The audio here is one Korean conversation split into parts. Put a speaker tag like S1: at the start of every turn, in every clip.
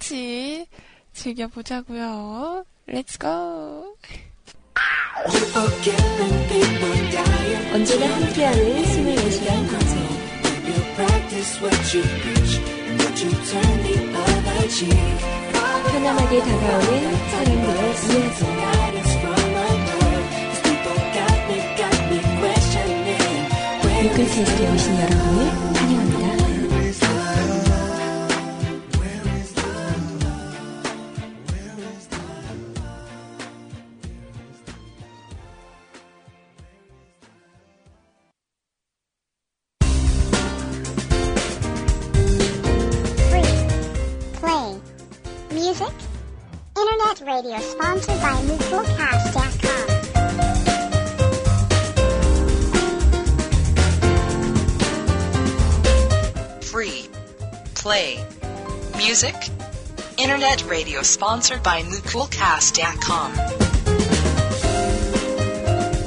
S1: 같이 즐겨보자고요. 렛츠고! 언제나 함께하는 24시간 방송 편안하게 다가오는 사람들의 이야기 유클캐스트에 오신 여러분을 환영합니다.
S2: Radio sponsored by MutualCast.com. Free. Play. Music. Internet radio sponsored by MutualCast.com.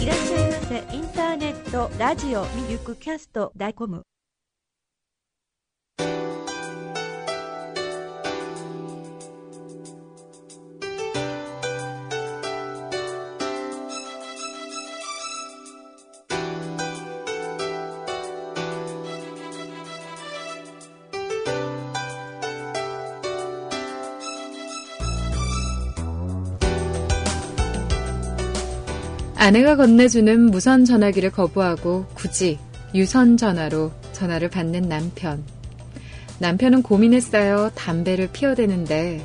S2: いらっしゃいませ。インターネット、ラジオ、ミルク、キャスト、ダイコム。
S1: 아내가 건네주는 무선 전화기를 거부하고 굳이 유선 전화로 전화를 받는 남편. 남편은 고민했어요 담배를 피워대는데,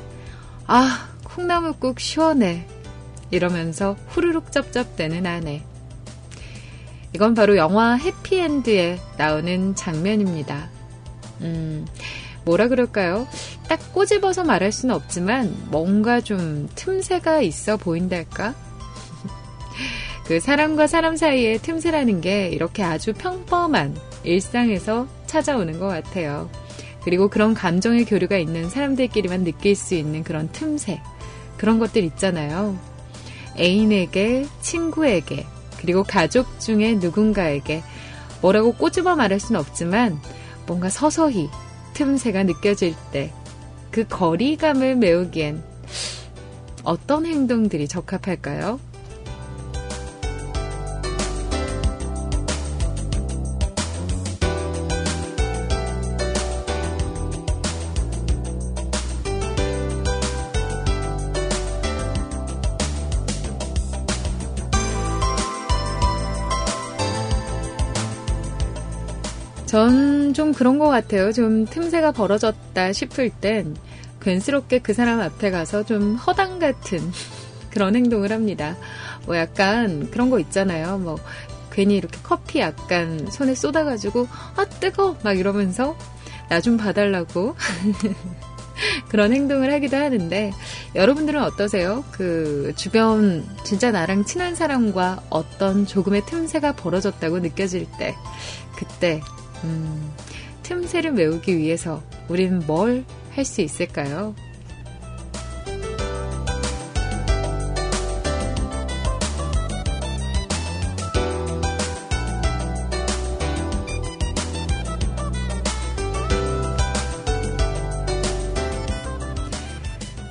S1: 아, 콩나물국 시원해. 이러면서 후루룩 쩝쩝대는 아내. 이건 바로 영화 해피엔드에 나오는 장면입니다. 음, 뭐라 그럴까요? 딱 꼬집어서 말할 수는 없지만 뭔가 좀 틈새가 있어 보인달까? 그 사람과 사람 사이의 틈새라는 게 이렇게 아주 평범한 일상에서 찾아오는 것 같아요. 그리고 그런 감정의 교류가 있는 사람들끼리만 느낄 수 있는 그런 틈새. 그런 것들 있잖아요. 애인에게, 친구에게, 그리고 가족 중에 누군가에게 뭐라고 꼬집어 말할 수는 없지만 뭔가 서서히 틈새가 느껴질 때 그 거리감을 메우기엔 어떤 행동들이 적합할까요? 그런 것 같아요. 좀 틈새가 벌어졌다 싶을 땐 괜스럽게 그 사람 앞에 가서 좀 허당 같은 그런 행동을 합니다. 뭐 약간 그런 거 있잖아요. 뭐 괜히 이렇게 커피 약간 손에 쏟아가지고 아 뜨거 막 이러면서 나 좀 봐달라고 그런 행동을 하기도 하는데 여러분들은 어떠세요? 그 주변 진짜 나랑 친한 사람과 어떤 조금의 틈새가 벌어졌다고 느껴질 때 그때 음, 틈새를 메우기 위해서 우리는 뭘 할 수 있을까요?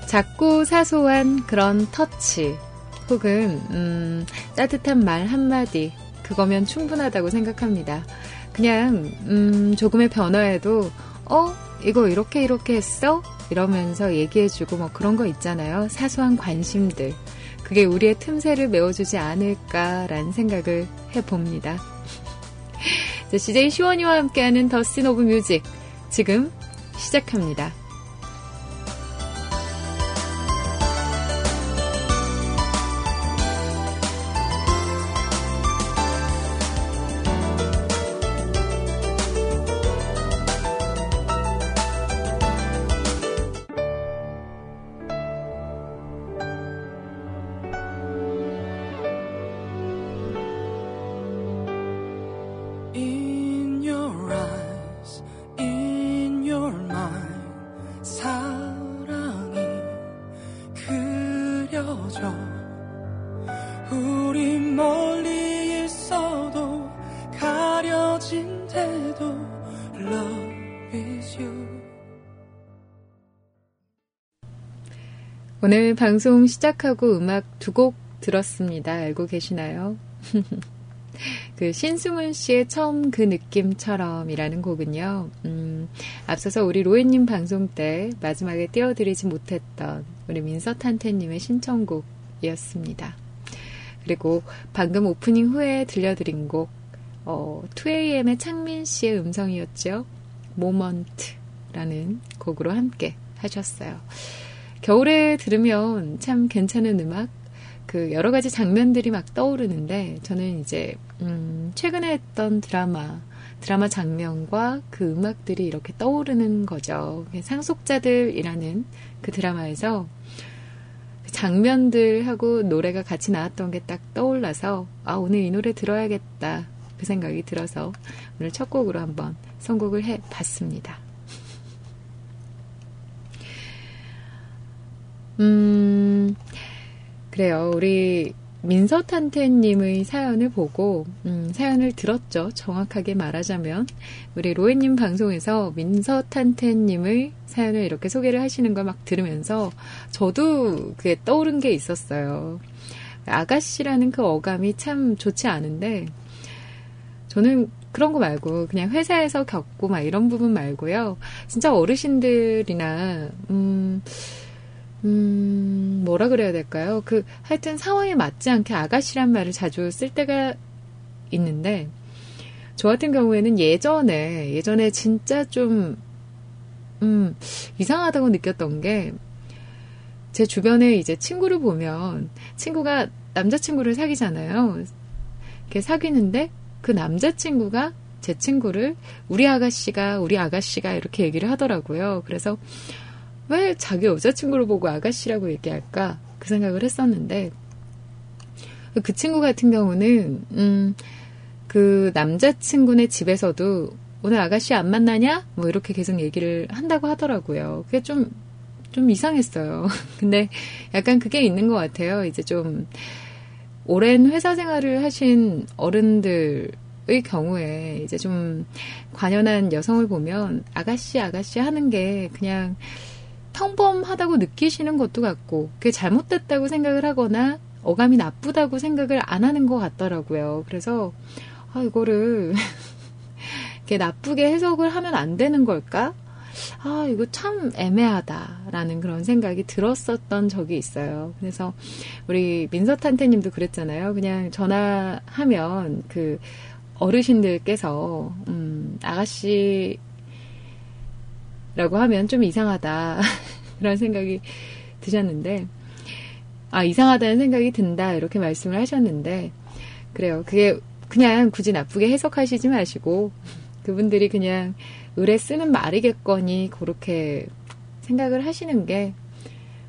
S1: 작고 사소한 그런 터치 혹은 음, 따뜻한 말 한마디 그거면 충분하다고 생각합니다. 그냥 음, 조금의 변화에도 어 이거 이렇게 이렇게 했어 이러면서 얘기해주고 뭐 그런 거 있잖아요. 사소한 관심들 그게 우리의 틈새를 메워주지 않을까라는 생각을 해봅니다. 자, CJ 시원이와 함께하는 더스틴 오브 뮤직 지금 시작합니다. 오늘 방송 시작하고 음악 두 곡 들었습니다. 알고 계시나요? 그 신승훈 씨의 처음 그 느낌처럼이라는 곡은요. 음, 앞서서 우리 로이님 방송 때 마지막에 띄워드리지 못했던 우리 민서탄테님의 신청곡이었습니다. 그리고 방금 오프닝 후에 들려드린 곡 어, 2AM의 창민 씨의 음성이었죠. 모먼트라는 곡으로 함께 하셨어요. 겨울에 들으면 참 괜찮은 음악, 그 여러 가지 장면들이 막 떠오르는데 저는 이제 음, 최근에 했던 드라마 드라마 장면과 그 음악들이 이렇게 떠오르는 거죠. 상속자들이라는 그 드라마에서 그 장면들하고 노래가 같이 나왔던 게 딱 떠올라서 아 오늘 이 노래 들어야겠다 그 생각이 들어서 오늘 첫 곡으로 한번 선곡을 해봤습니다. 음, 그래요. 우리 민서탄테님의 사연을 보고 음, 사연을 들었죠. 정확하게 말하자면 우리 로엔님 방송에서 민서탄테님의 사연을 이렇게 소개를 하시는 걸 막 들으면서 저도 그게 떠오른 게 있었어요. 아가씨라는 그 어감이 참 좋지 않은데 저는 그런 거 말고 그냥 회사에서 겪고 막 이런 부분 말고요. 진짜 어르신들이나 음. 음, 뭐라 그래야 될까요? 그, 하여튼 상황에 맞지 않게 아가씨란 말을 자주 쓸 때가 있는데, 저 같은 경우에는 예전에, 예전에 진짜 좀, 음, 이상하다고 느꼈던 게, 제 주변에 이제 친구를 보면, 친구가 남자친구를 사귀잖아요. 이렇게 사귀는데, 그 남자친구가 제 친구를, 우리 아가씨가, 우리 아가씨가 이렇게 얘기를 하더라고요. 그래서, 왜 자기 여자친구를 보고 아가씨라고 얘기할까? 그 생각을 했었는데, 그 친구 같은 경우는, 음, 그 남자친구네 집에서도 오늘 아가씨 안 만나냐? 뭐 이렇게 계속 얘기를 한다고 하더라고요. 그게 좀, 좀 이상했어요. 근데 약간 그게 있는 것 같아요. 이제 좀, 오랜 회사 생활을 하신 어른들, 의 경우에 이제 좀 관연한 여성을 보면 아가씨 아가씨 하는 게 그냥 평범하다고 느끼시는 것도 같고 그게 잘못됐다고 생각을 하거나 어감이 나쁘다고 생각을 안 하는 것 같더라고요. 그래서 아 이거를 이렇게 나쁘게 해석을 하면 안 되는 걸까? 아 이거 참 애매하다라는 그런 생각이 들었었던 적이 있어요. 그래서 우리 민서탄테님도 그랬잖아요. 그냥 전화하면 그 어르신들께서 음, 아가씨 라고 하면 좀 이상하다. 이런 생각이 드셨는데, 아, 이상하다는 생각이 든다. 이렇게 말씀을 하셨는데, 그래요. 그게 그냥 굳이 나쁘게 해석하시지 마시고, 그분들이 그냥 의뢰 쓰는 말이겠거니, 그렇게 생각을 하시는 게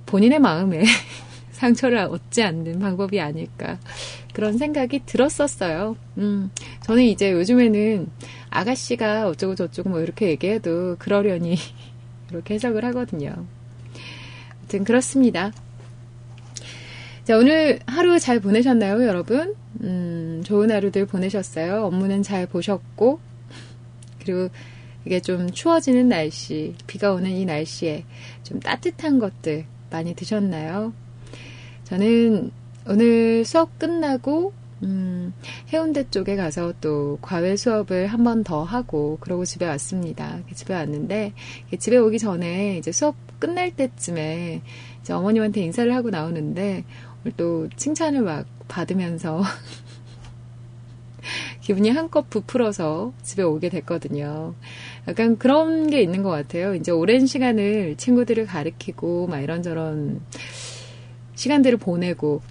S1: 본인의 마음에 상처를 얻지 않는 방법이 아닐까. 그런 생각이 들었었어요. 음, 저는 이제 요즘에는 아가씨가 어쩌고 저쩌고 뭐 이렇게 얘기해도 그러려니 이렇게 해석을 하거든요. 아무튼 그렇습니다. 자, 오늘 하루 잘 보내셨나요, 여러분? 음, 좋은 하루들 보내셨어요. 업무는 잘 보셨고, 그리고 이게 좀 추워지는 날씨, 비가 오는 이 날씨에 좀 따뜻한 것들 많이 드셨나요? 저는 오늘 수업 끝나고 음, 해운대 쪽에 가서 또 과외 수업을 한 번 더 하고 그러고 집에 왔습니다. 집에 왔는데 집에 오기 전에 이제 수업 끝날 때쯤에 이제 어머님한테 인사를 하고 나오는데 오늘 또 칭찬을 막 받으면서 기분이 한껏 부풀어서 집에 오게 됐거든요. 약간 그런 게 있는 것 같아요. 이제 오랜 시간을 친구들을 가르키고막 이런저런 시간들을 보내고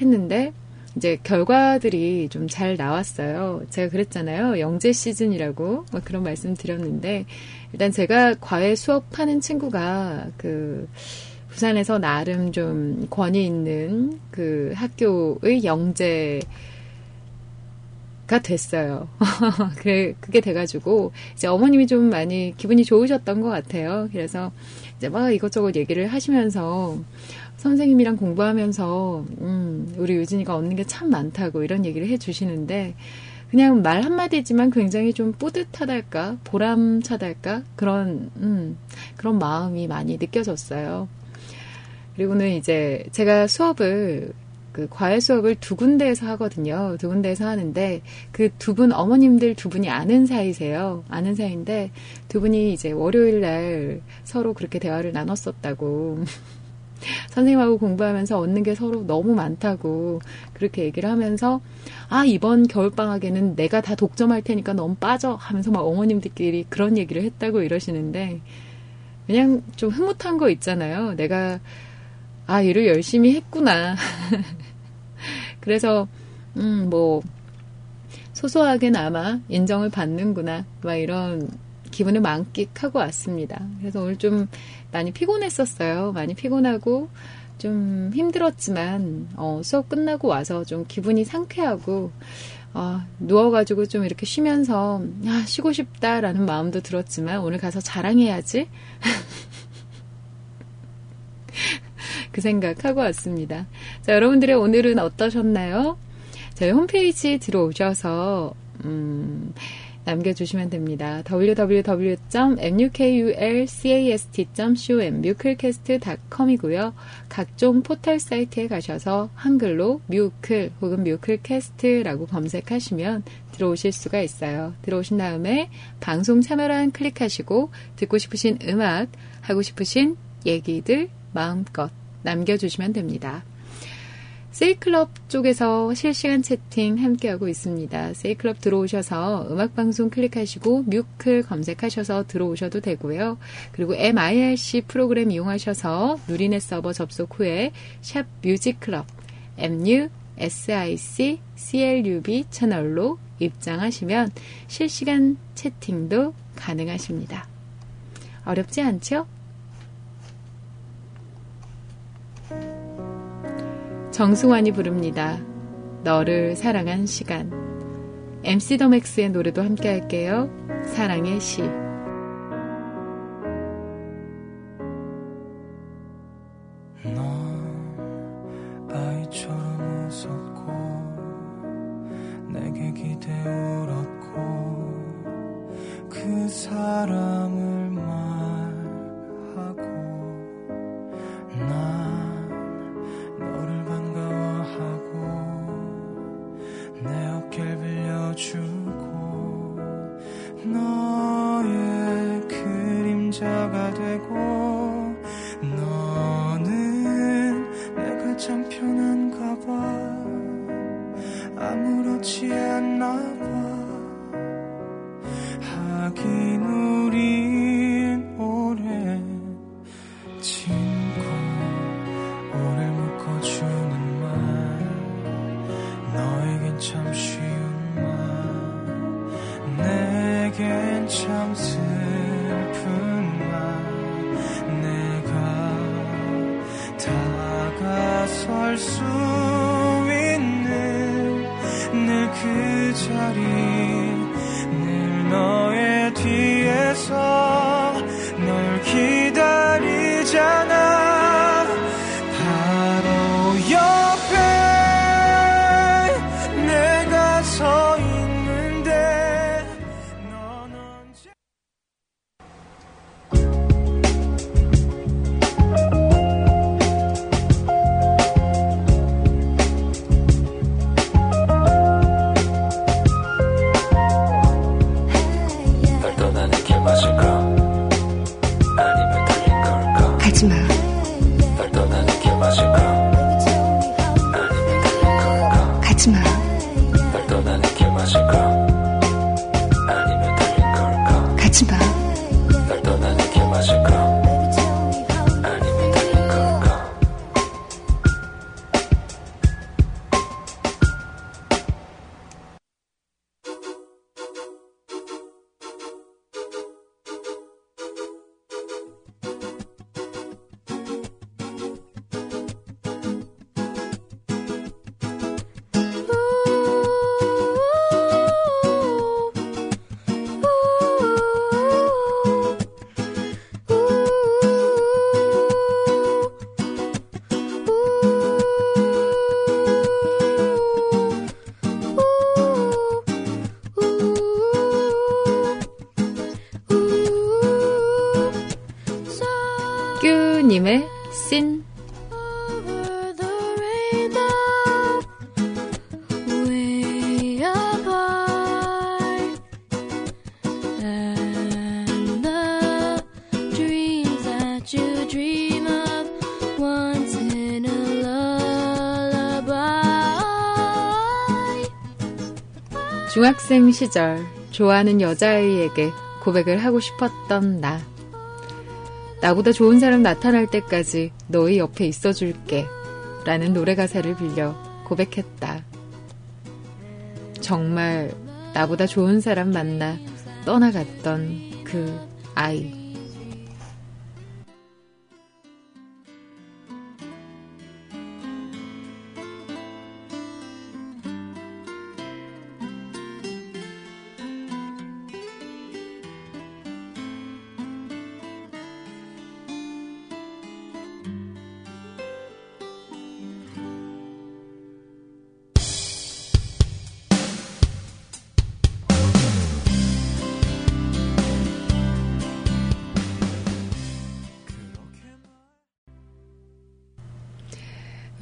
S1: 했는데 이제 결과들이 좀 잘 나왔어요. 제가 그랬잖아요. 영재 시즌이라고 그런 말씀 드렸는데 일단 제가 과외 수업하는 친구가 그 부산에서 나름 좀 권위 있는 그 학교의 영재 가 됐어요. 그래, 그게 돼가지고, 이제 어머님이 좀 많이 기분이 좋으셨던 것 같아요. 그래서 이제 막 이것저것 얘기를 하시면서, 선생님이랑 공부하면서 음, 우리 유진이가 얻는 게 참 많다고 이런 얘기를 해주시는데 그냥 말 한마디지만 굉장히 좀 뿌듯하달까 보람차달까 그런 음, 그런 마음이 많이 느껴졌어요. 그리고는 이제 제가 수업을 그 과외 수업을 두 군데에서 하거든요. 두 군데에서 하는데 그 두 분 어머님들 두 분이 아는 사이세요. 아는 사이인데 두 분이 이제 월요일 날 서로 그렇게 대화를 나눴었다고 선생님하고 공부하면서 얻는 게 서로 너무 많다고 그렇게 얘기를 하면서 아 이번 겨울방학에는 내가 다 독점할 테니까 너무 빠져 하면서 막 어머님들끼리 그런 얘기를 했다고 이러시는데 그냥 좀 흐뭇한 거 있잖아요. 내가 아 일을 열심히 했구나. 그래서 음 뭐 소소하게나마 인정을 받는구나 막 이런 기분을 만끽하고 왔습니다. 그래서 오늘 좀 많이 피곤했었어요. 많이 피곤하고 좀 힘들었지만 어, 수업 끝나고 와서 좀 기분이 상쾌하고 어, 누워가지고 좀 이렇게 쉬면서 아, 쉬고 싶다라는 마음도 들었지만 오늘 가서 자랑해야지 그 생각하고 왔습니다. 자 여러분들의 오늘은 어떠셨나요? 저희 홈페이지 들어오셔서 음, 남겨주시면 됩니다. www.mukulcast.com u c l 뮤클캐스 t c o m 이고요 각종 포털 사이트에 가셔서 한글로 뮤클 혹은 뮤클캐스트라고 검색하시면 들어오실 수가 있어요. 들어오신 다음에 방송 참여란 클릭하시고 듣고 싶으신 음악, 하고 싶으신 얘기들 마음껏 남겨주시면 됩니다. 세이클럽 쪽에서 실시간 채팅 함께하고 있습니다. 세이클럽 들어오셔서 음악방송 클릭하시고 뮤클 검색하셔서 들어오셔도 되고요. 그리고 MIRC 프로그램 이용하셔서 누리넷 서버 접속 후에 샵 뮤직클럽 MU SIC CLUB 채널로 입장하시면 실시간 채팅도 가능하십니다. 어렵지 않죠? 정승환이 부릅니다. 너를 사랑한 시간. MC 더 맥스의 노래도 함께 할게요. 사랑의 시.
S2: 그 사람을 말하고 주고 너의 그림자가
S1: 김현의씬 네, 중학생 시절 좋아하는 여자아이에게 고백을 하고 싶었던 나. 나보다 좋은 사람 나타날 때까지 너희 옆에 있어줄게. 라는 노래 가사를 빌려 고백했다. 정말 나보다 좋은 사람 만나 떠나갔던 그 아이.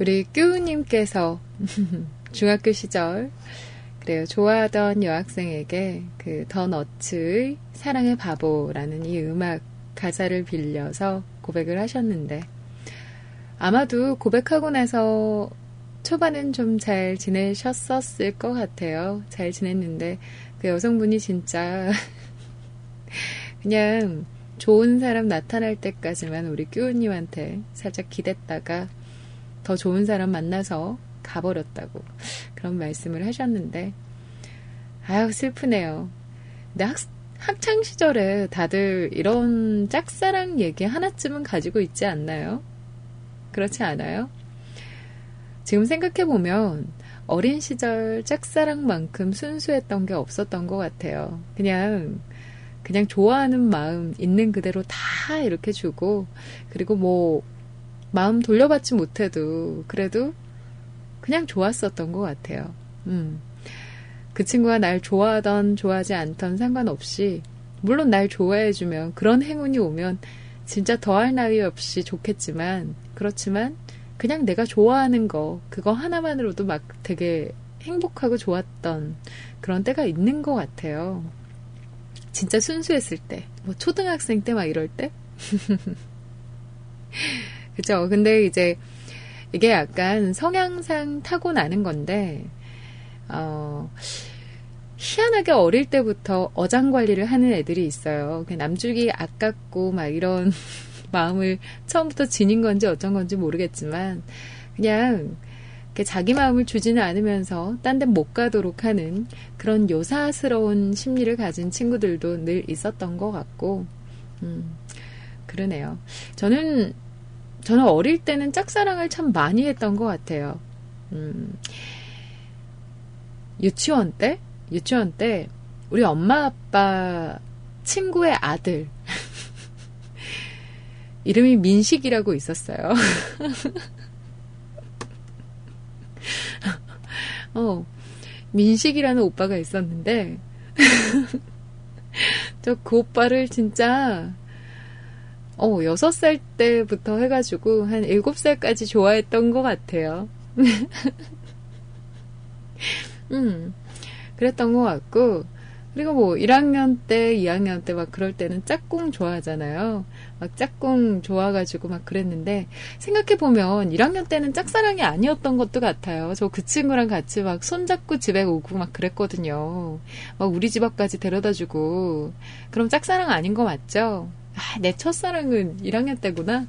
S1: 우리 뀨님께서 중학교 시절 그래요. 좋아하던 여학생에게 그더 너츠의 사랑의 바보라는 이 음악 가사를 빌려서 고백을 하셨는데 아마도 고백하고 나서 초반은 좀 잘 지내셨었을 것 같아요. 잘 지냈는데 그 여성분이 진짜 그냥 좋은 사람 나타날 때까지만 우리 뀨우님한테 살짝 기댔다가 더 좋은 사람 만나서 가버렸다고 그런 말씀을 하셨는데 아유 슬프네요. 근데 학, 학창 시절에 다들 이런 짝사랑 얘기 하나쯤은 가지고 있지 않나요? 그렇지 않아요? 지금 생각해 보면 어린 시절 짝사랑만큼 순수했던 게 없었던 것 같아요. 그냥 그냥 좋아하는 마음 있는 그대로 다 이렇게 주고 그리고 뭐 마음 돌려받지 못해도 그래도 그냥 좋았었던 것 같아요. 음. 그 친구가 날 좋아하던 좋아하지 않던 상관없이 물론 날 좋아해주면 그런 행운이 오면 진짜 더할 나위 없이 좋겠지만 그렇지만 그냥 내가 좋아하는 거 그거 하나만으로도 막 되게 행복하고 좋았던 그런 때가 있는 것 같아요. 진짜 순수했을 때, 뭐 초등학생 때 막 이럴 때. 그죠? 렇 근데 이제 이게 약간 성향상 타고나는 건데, 어, 희한하게 어릴 때부터 어장 관리를 하는 애들이 있어요. 그 남주기 아깝고 막 이런 마음을 처음부터 지닌 건지 어쩐 건지 모르겠지만, 그냥 자기 마음을 주지는 않으면서 딴 데 못 가도록 하는 그런 요사스러운 심리를 가진 친구들도 늘 있었던 것 같고, 음, 그러네요. 저는 저는 어릴 때는 짝사랑을 참 많이 했던 것 같아요. 음, 유치원 때? 유치원 때, 우리 엄마 아빠 친구의 아들. 이름이 민식이라고 있었어요. 어, 민식이라는 오빠가 있었는데, 저 그 오빠를 진짜 어, 6살 때부터 해가지고 한 7살까지 좋아했던 것 같아요. 음, 그랬던 것 같고, 그리고 뭐 1학년 때, 2학년 때 막 그럴 때는 짝꿍 좋아하잖아요. 막 짝꿍 좋아가지고 막 그랬는데 생각해보면 1학년 때는 짝사랑이 아니었던 것도 같아요. 저 그 친구랑 같이 막 손잡고 집에 오고 막 그랬거든요. 막 우리 집 앞까지 데려다주고 그럼 짝사랑 아닌 거 맞죠? 아, 내 첫사랑은 1학년 때구나.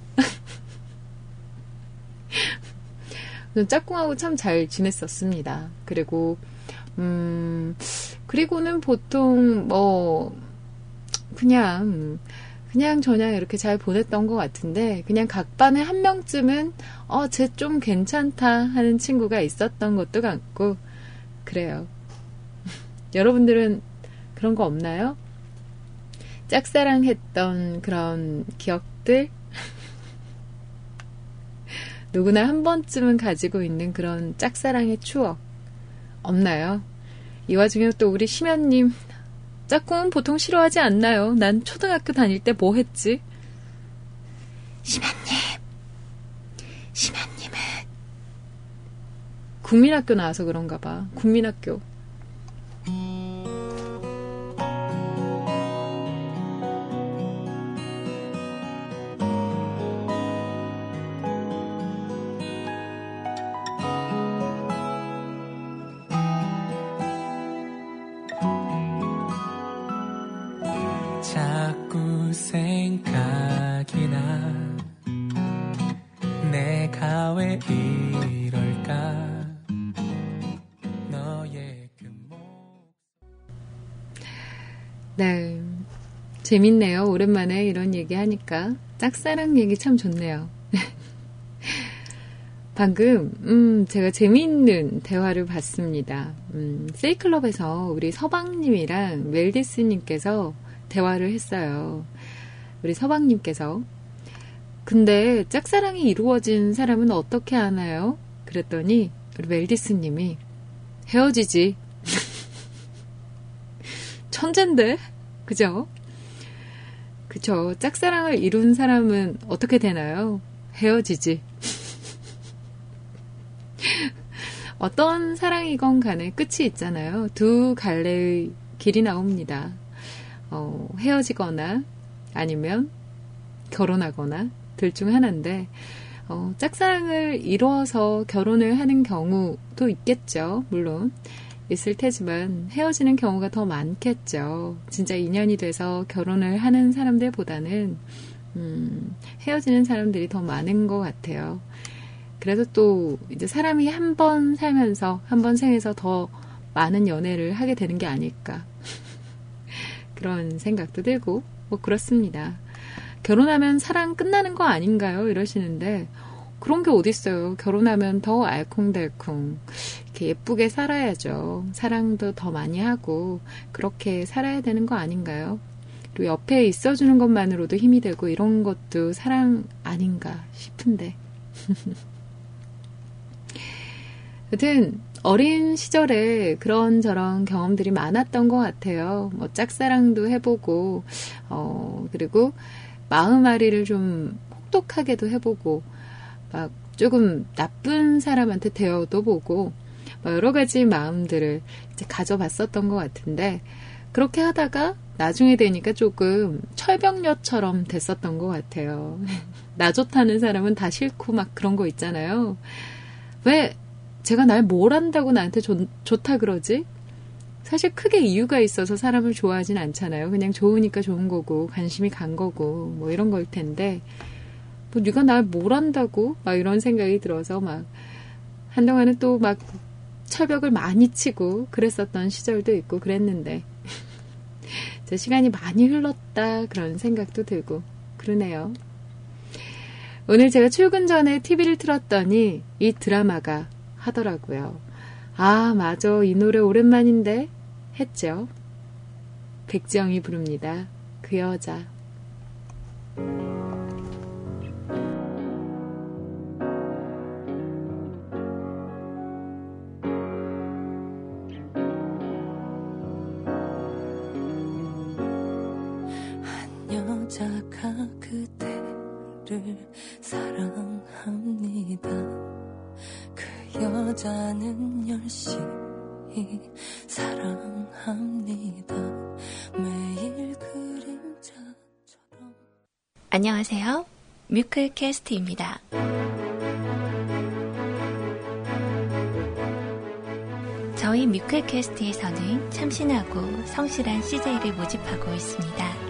S1: 짝꿍하고 참 잘 지냈었습니다. 그리고, 음, 그리고는 보통 뭐, 그냥, 그냥 저냥 이렇게 잘 보냈던 것 같은데, 그냥 각 반에 한 명쯤은, 어, 쟤 좀 괜찮다 하는 친구가 있었던 것도 같고, 그래요. 여러분들은 그런 거 없나요? 짝사랑했던 그런 기억들? 누구나 한 번쯤은 가지고 있는 그런 짝사랑의 추억. 없나요? 이 와중에 또 우리 심연님, 짝꿍은 보통 싫어하지 않나요? 난 초등학교 다닐 때 뭐 했지? 심연님, 심연님은 국민학교 나와서 그런가 봐. 국민학교. 재밌네요. 오랜만에 이런 얘기 하니까. 짝사랑 얘기 참 좋네요. 방금, 음, 제가 재미있는 대화를 봤습니다. 음, 세이클럽에서 우리 서방님이랑 멜디스님께서 대화를 했어요. 우리 서방님께서. 근데 짝사랑이 이루어진 사람은 어떻게 하나요? 그랬더니 우리 멜디스님이 헤어지지. 천잰데? 그죠? 그쵸. 짝사랑을 이룬 사람은 어떻게 되나요? 헤어지지. 어떤 사랑이건 간에 끝이 있잖아요. 두 갈래의 길이 나옵니다. 어, 헤어지거나 아니면 결혼하거나 둘 중 하나인데, 어, 짝사랑을 이루어서 결혼을 하는 경우도 있겠죠, 물론. 있을 테지만 헤어지는 경우가 더 많겠죠. 진짜 인연이 돼서 결혼을 하는 사람들보다는 음, 헤어지는 사람들이 더 많은 것 같아요. 그래서 또 이제 사람이 한 번 살면서 한 번 생에서 더 많은 연애를 하게 되는 게 아닐까 그런 생각도 들고 뭐 그렇습니다. 결혼하면 사랑 끝나는 거 아닌가요? 이러시는데 그런 게 어딨어요. 결혼하면 더 알콩달콩 이렇게 예쁘게 살아야죠. 사랑도 더 많이 하고 그렇게 살아야 되는 거 아닌가요? 그리고 옆에 있어주는 것만으로도 힘이 되고 이런 것도 사랑 아닌가 싶은데. 여튼 어린 시절에 그런저런 경험들이 많았던 것 같아요. 뭐 짝사랑도 해보고, 어, 그리고 마음앓이를 좀 혹독하게도 해보고, 막 조금 나쁜 사람한테 대어도 보고, 여러 가지 마음들을 이제 가져봤었던 것 같은데 그렇게 하다가 나중에 되니까 조금 철벽녀처럼 됐었던 것 같아요. 나 좋다는 사람은 다 싫고 막 그런 거 있잖아요. 왜 제가 날뭘 한다고 나한테 좋, 좋다 그러지? 사실 크게 이유가 있어서 사람을 좋아하진 않잖아요. 그냥 좋으니까 좋은 거고, 관심이 간 거고, 뭐 이런 걸 텐데, 뭐 네가 날뭘 한다고? 막 이런 생각이 들어서 막, 한동안은 또막 철벽을 많이 치고 그랬었던 시절도 있고 그랬는데 제 시간이 많이 흘렀다 그런 생각도 들고 그러네요. 오늘 제가 출근 전에 TV를 틀었더니 이 드라마가 하더라고요. 아, 맞아. 이 노래 오랜만인데 했죠. 백지영이 부릅니다. 그 여자.
S3: 시작 그대를 사랑합니다. 그 여자는 열심히 사랑합니다. 매일 그림자처럼. 안녕하세요. 뮤클캐스트입니다. 저희 뮤클캐스트에서는 참신하고 성실한 CJ를 모집하고 있습니다.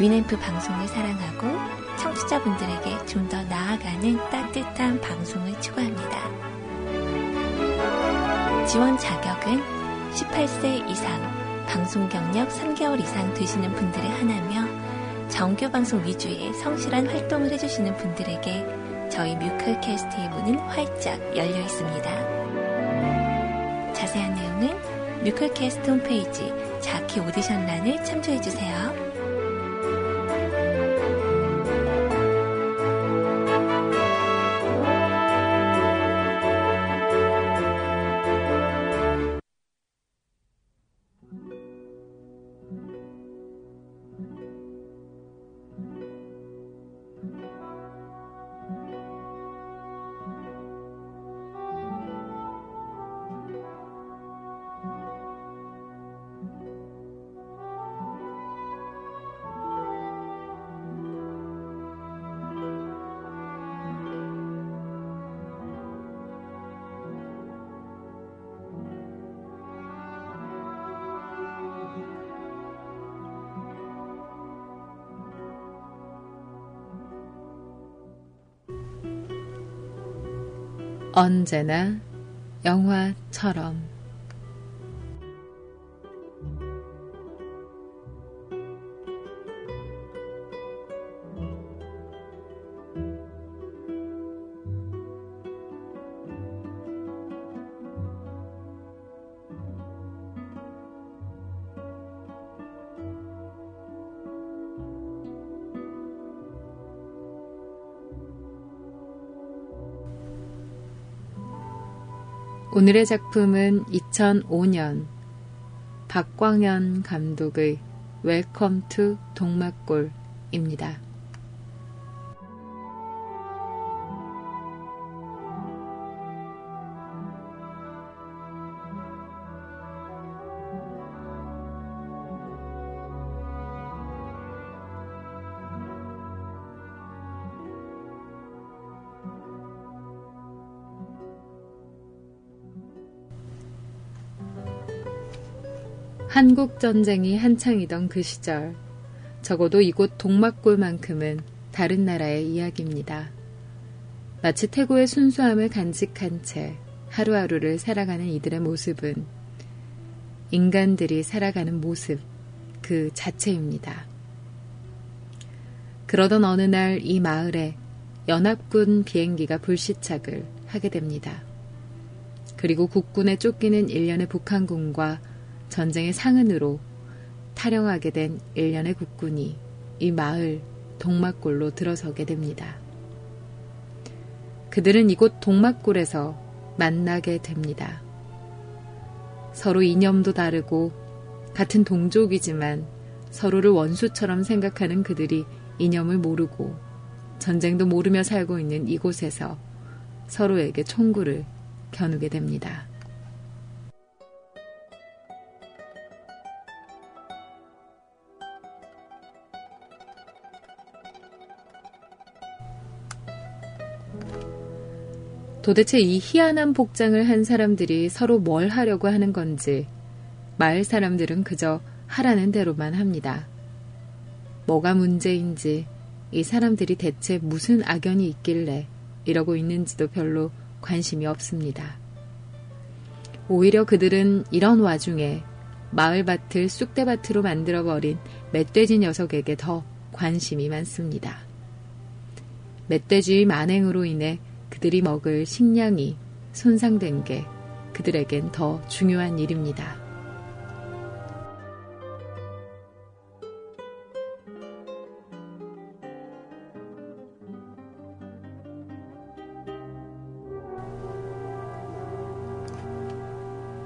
S3: 위램프 방송을 사랑하고 청취자분들에게 좀 더 나아가는 따뜻한 방송을 추구합니다. 지원 자격은 18세 이상, 방송 경력 3개월 이상 되시는 분들을 하나며 정규 방송 위주의 성실한 활동을 해주시는 분들에게 저희 뮤클캐스트의 문은 활짝 열려 있습니다. 자세한 내용은 뮤클캐스트 홈페이지 자키 오디션란을 참조해주세요.
S1: 언제나 영화처럼 오늘의 작품은 2005년 박광현 감독의 웰컴 투 동막골입니다. 한국전쟁이 한창이던 그 시절, 적어도 이곳 동막골만큼은 다른 나라의 이야기입니다. 마치 태고의 순수함을 간직한 채 하루하루를 살아가는 이들의 모습은 인간들이 살아가는 모습 그 자체입니다. 그러던 어느 날 이 마을에 연합군 비행기가 불시착을 하게 됩니다. 그리고 국군에 쫓기는 일련의 북한군과 전쟁의 상흔으로 탈영하게 된 일련의 국군이 이 마을 동막골로 들어서게 됩니다. 그들은 이곳 동막골에서 만나게 됩니다. 서로 이념도 다르고 같은 동족이지만 서로를 원수처럼 생각하는 그들이 이념을 모르고 전쟁도 모르며 살고 있는 이곳에서 서로에게 총구를 겨누게 됩니다. 도대체 이 희한한 복장을 한 사람들이 서로 뭘 하려고 하는 건지 마을 사람들은 그저 하라는 대로만 합니다. 뭐가 문제인지 이 사람들이 대체 무슨 악연이 있길래 이러고 있는지도 별로 관심이 없습니다. 오히려 그들은 이런 와중에 마을밭을 쑥대밭으로 만들어버린 멧돼지 녀석에게 더 관심이 많습니다. 멧돼지 만행으로 인해 그들이 먹을 식량이 손상된 게 그들에겐 더 중요한 일입니다.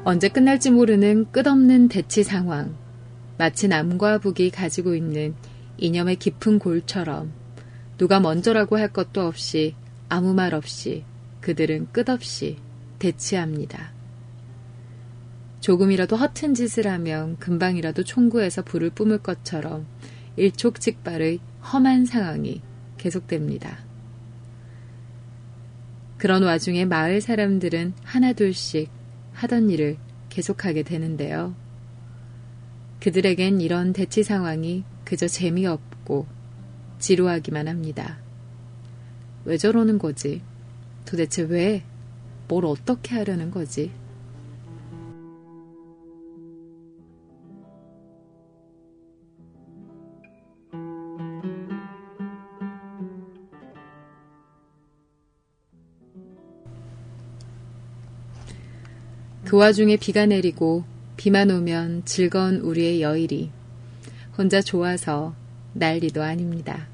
S1: 언제 끝날지 모르는 끝없는 대치 상황. 마치 남과 북이 가지고 있는 이념의 깊은 골처럼 누가 먼저라고 할 것도 없이 아무 말 없이 그들은 끝없이 대치합니다. 조금이라도 허튼 짓을 하면 금방이라도 총구에서 불을 뿜을 것처럼 일촉즉발의 험한 상황이 계속됩니다. 그런 와중에 마을 사람들은 하나둘씩 하던 일을 계속하게 되는데요. 그들에겐 이런 대치 상황이 그저 재미없고 지루하기만 합니다. 왜 저러는 거지? 도대체 왜? 뭘 어떻게 하려는 거지? 그 와중에 비가 내리고 비만 오면 즐거운 우리의 여일이 혼자 좋아서 난리도 아닙니다.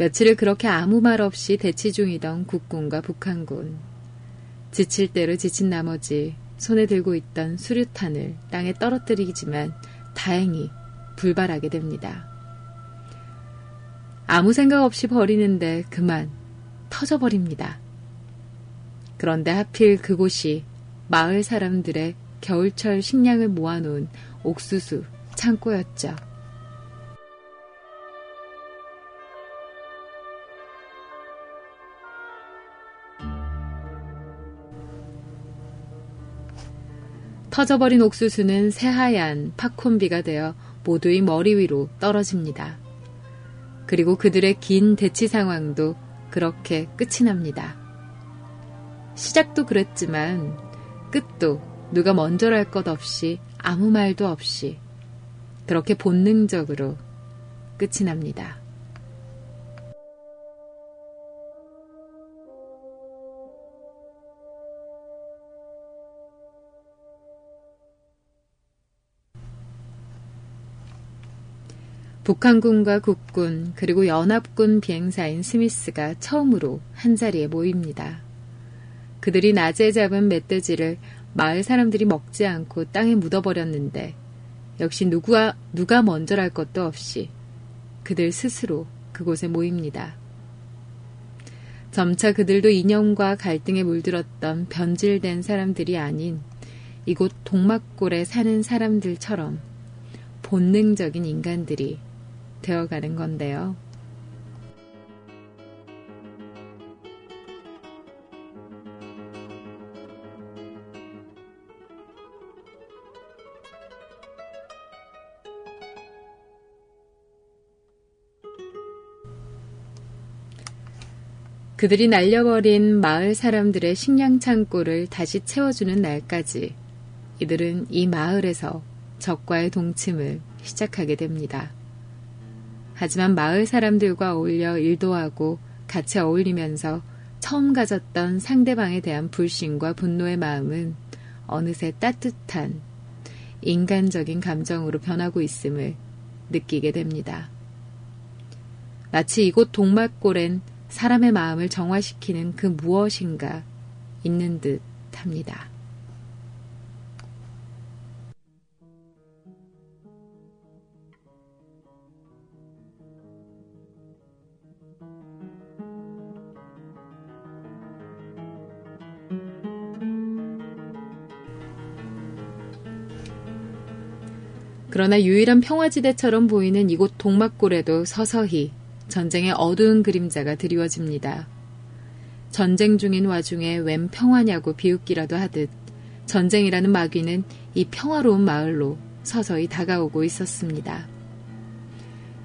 S1: 며칠을 그렇게 아무 말 없이 대치 중이던 국군과 북한군. 지칠 대로 지친 나머지 손에 들고 있던 수류탄을 땅에 떨어뜨리지만 다행히 불발하게 됩니다. 아무 생각 없이 버리는데 그만 터져버립니다. 그런데 하필 그곳이 마을 사람들의 겨울철 식량을 모아놓은 옥수수 창고였죠. 터져버린 옥수수는 새하얀 팝콘비가 되어 모두의 머리 위로 떨어집니다. 그리고 그들의 긴 대치 상황도 그렇게 끝이 납니다. 시작도 그랬지만 끝도 누가 먼저랄 것 없이 아무 말도 없이 그렇게 본능적으로 끝이 납니다. 북한군과 국군 그리고 연합군 비행사인 스미스가 처음으로 한자리에 모입니다. 그들이 낮에 잡은 멧돼지를 마을 사람들이 먹지 않고 땅에 묻어버렸는데 역시 누가 누가 먼저랄 것도 없이 그들 스스로 그곳에 모입니다. 점차 그들도 이념과 갈등에 물들었던 변질된 사람들이 아닌 이곳 동막골에 사는 사람들처럼 본능적인 인간들이 되어가는 건데요. 그들이 날려버린 마을 사람들의 식량 창고를 다시 채워주는 날까지 이들은 이 마을에서 적과의 동침을 시작하게 됩니다. 하지만 마을 사람들과 어울려 일도 하고 같이 어울리면서 처음 가졌던 상대방에 대한 불신과 분노의 마음은 어느새 따뜻한 인간적인 감정으로 변하고 있음을 느끼게 됩니다. 마치 이곳 동막골엔 사람의 마음을 정화시키는 그 무엇인가 있는 듯 합니다. 그러나 유일한 평화지대처럼 보이는 이곳 동막골에도 서서히 전쟁의 어두운 그림자가 드리워집니다. 전쟁 중인 와중에 웬 평화냐고 비웃기라도 하듯 전쟁이라는 마귀는 이 평화로운 마을로 서서히 다가오고 있었습니다.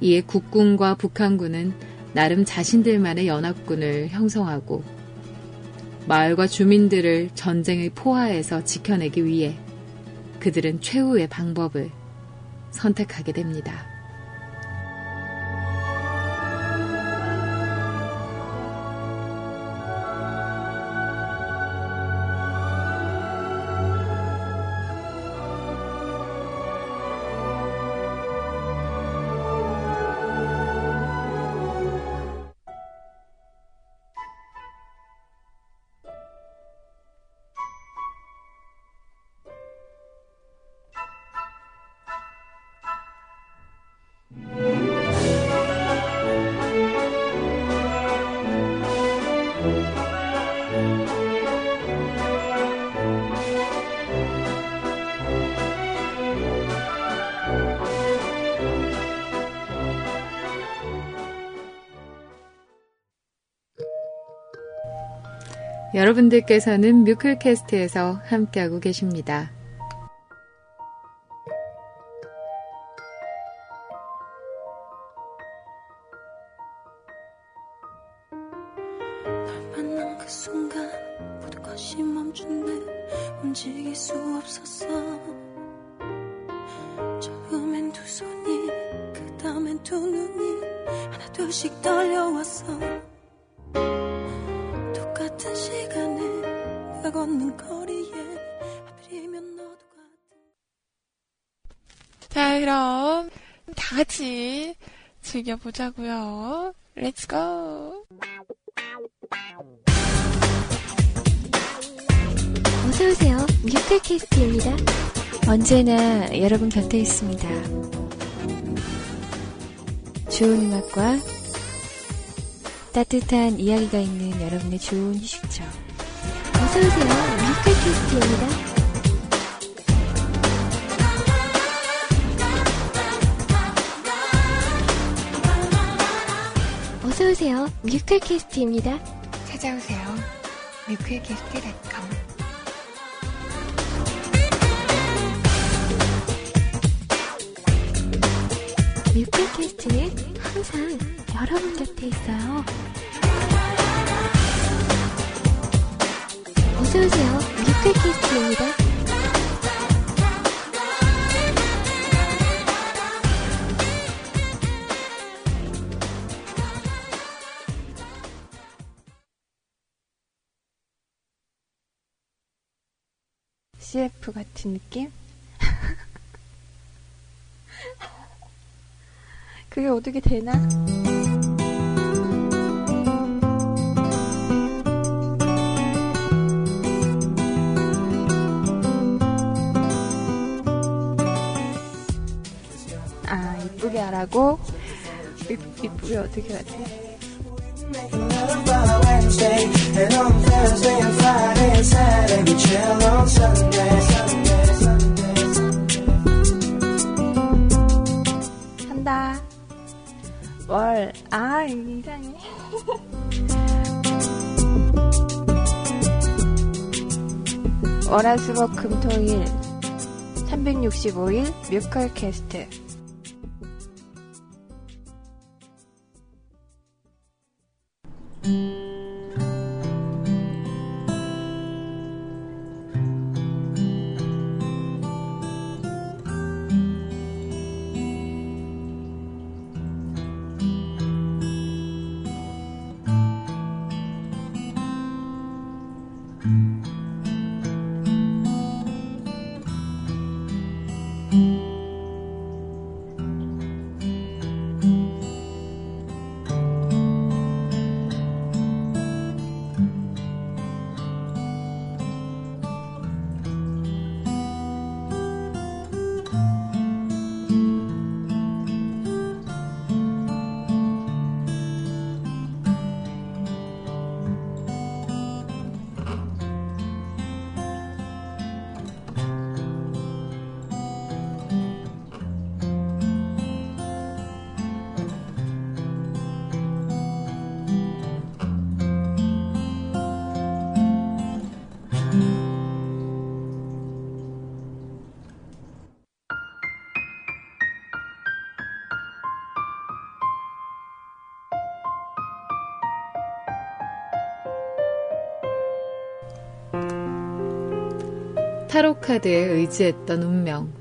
S1: 이에 국군과 북한군은 나름 자신들만의 연합군을 형성하고 마을과 주민들을 전쟁의 포화에서 지켜내기 위해 그들은 최후의 방법을 선택하게 됩니다. 여러분들께서는 뮤클캐스트에서 함께하고 계십니다. 그 두 손이 그 다음엔 두 눈이 하나 둘씩 떨려왔어 걷는 거리에 하필이면 너도 같은 자 그럼 다 같이 즐겨보자고요 렛츠 고
S3: 어서오세요 뮤클캐스트입니다
S1: 언제나 여러분 곁에 있습니다 좋은 음악과 따뜻한 이야기가 있는 여러분의 좋은 휴식처
S3: 어서오세요. 뮤클캐스트입니다. 어서오세요. 뮤클캐스트입니다.
S1: 찾아오세요. 뮤클캐스트닷컴
S3: 뮤클캐스트는 항상 여러분 곁에 있어요. 수우세요. 뮤클캐스트입니다. CF
S1: 같은 느낌? 그게 어떻게 되나? 잘하고 이쁘게 어떻게 해야 돼? 한다 월 아 이상해 월화수목금토일 365일 뮤컬 캐스트 스코카드에 의지했던 운명.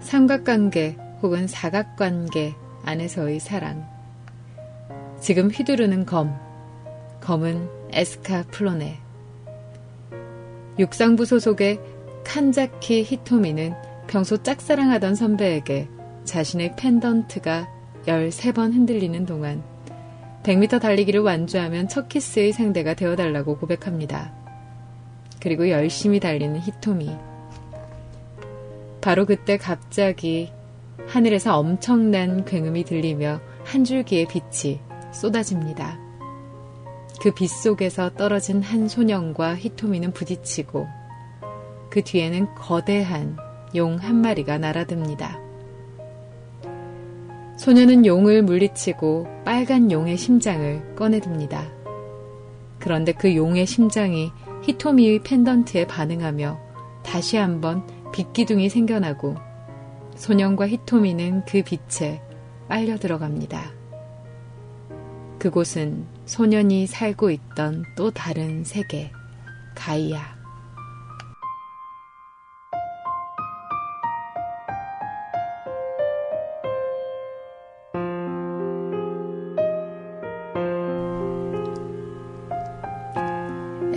S1: 삼각관계 혹은 사각관계 안에서의 사랑. 지금 휘두르는 검. 검은 에스카 플로네. 육상부 소속의 칸자키 히토미는 평소 짝사랑하던 선배에게 자신의 펜던트가 13번 흔들리는 동안 100m 달리기를 완주하면 첫 키스의 상대가 되어달라고 고백합니다. 그리고 열심히 달리는 히토미. 바로 그때 갑자기 하늘에서 엄청난 굉음이 들리며 한 줄기의 빛이 쏟아집니다. 그 빛 속에서 떨어진 한 소년과 히토미는 부딪히고 그 뒤에는 거대한 용 한 마리가 날아듭니다. 소년은 용을 물리치고 빨간 용의 심장을 꺼내듭니다. 그런데 그 용의 심장이 히토미의 펜던트에 반응하며 다시 한번 빛기둥이 생겨나고 소년과 히토미는 그 빛에 빨려 들어갑니다. 그곳은 소년이 살고 있던 또 다른 세계, 가이아.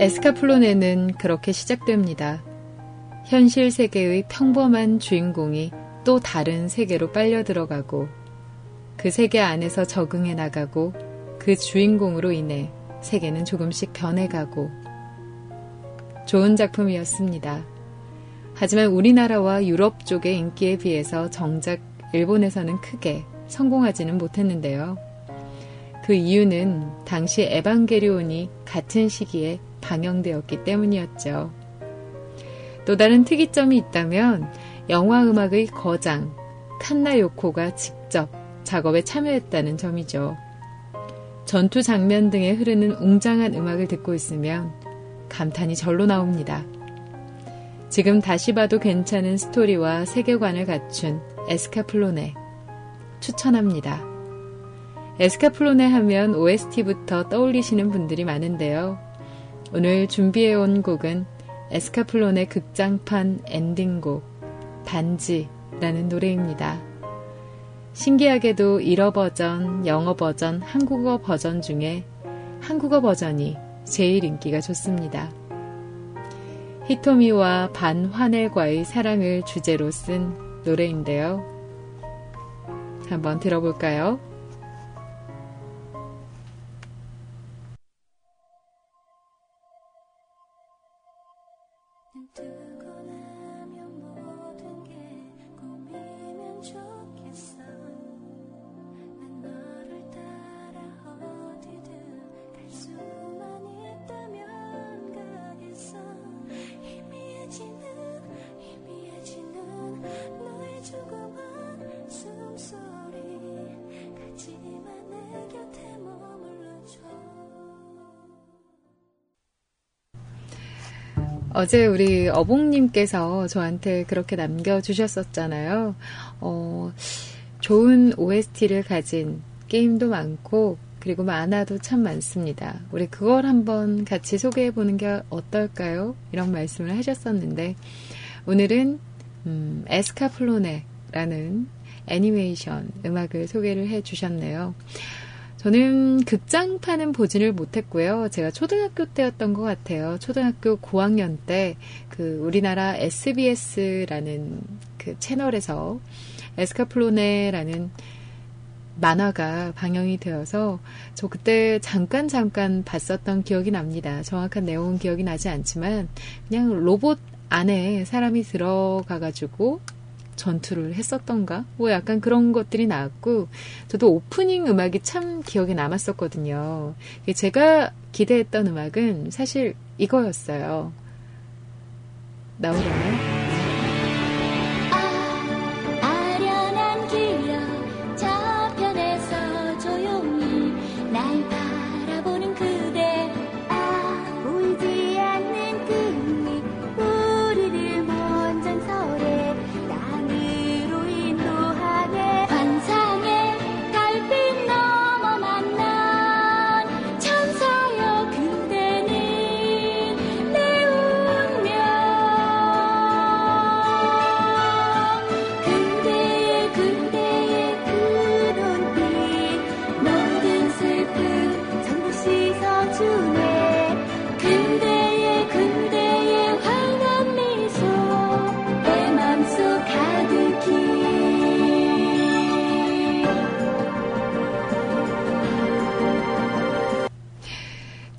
S1: 에스카플론에는 그렇게 시작됩니다. 현실 세계의 평범한 주인공이 또 다른 세계로 빨려 들어가고 그 세계 안에서 적응해 나가고 그 주인공으로 인해 세계는 조금씩 변해가고 좋은 작품이었습니다. 하지만 우리나라와 유럽 쪽의 인기에 비해서 정작 일본에서는 크게 성공하지는 못했는데요. 그 이유는 당시 에반게리온이 같은 시기에 방영되었기 때문이었죠. 또 다른 특이점이 있다면 영화 음악의 거장 칸나 요코가 직접 작업에 참여했다는 점이죠. 전투 장면 등에 흐르는 웅장한 음악을 듣고 있으면 감탄이 절로 나옵니다. 지금 다시 봐도 괜찮은 스토리와 세계관을 갖춘 에스카플로네 추천합니다. 에스카플로네 하면 OST부터 떠올리시는 분들이 많은데요. 오늘 준비해온 곡은 에스카플론의 극장판 엔딩곡 반지라는 노래입니다. 신기하게도 일어 버전, 영어 버전, 한국어 버전 중에 한국어 버전이 제일 인기가 좋습니다. 히토미와 반환넬과의 사랑을 주제로 쓴 노래인데요. 한번 들어볼까요? 어제 우리 어봉님께서 저한테 그렇게 남겨주셨었잖아요. 어, 좋은 OST를 가진 게임도 많고, 그리고 만화도 참 많습니다. 우리 그걸 한번 같이 소개해보는 게 어떨까요? 이런 말씀을 하셨었는데, 오늘은, 음, 에스카플로네라는 애니메이션 음악을 소개를 해주셨네요. 저는 극장판은 보지를 못했고요. 제가 초등학교 때였던 것 같아요. 초등학교 고학년 때 그 우리나라 SBS라는 그 채널에서 에스카플로네라는 만화가 방영이 되어서 저 그때 잠깐 잠깐 봤었던 기억이 납니다. 정확한 내용은 기억이 나지 않지만 그냥 로봇 안에 사람이 들어가가지고 전투를 했었던가? 뭐 약간 그런 것들이 나왔고, 저도 오프닝 음악이 참 기억에 남았었거든요. 제가 기대했던 음악은 사실 이거였어요. 나오라면?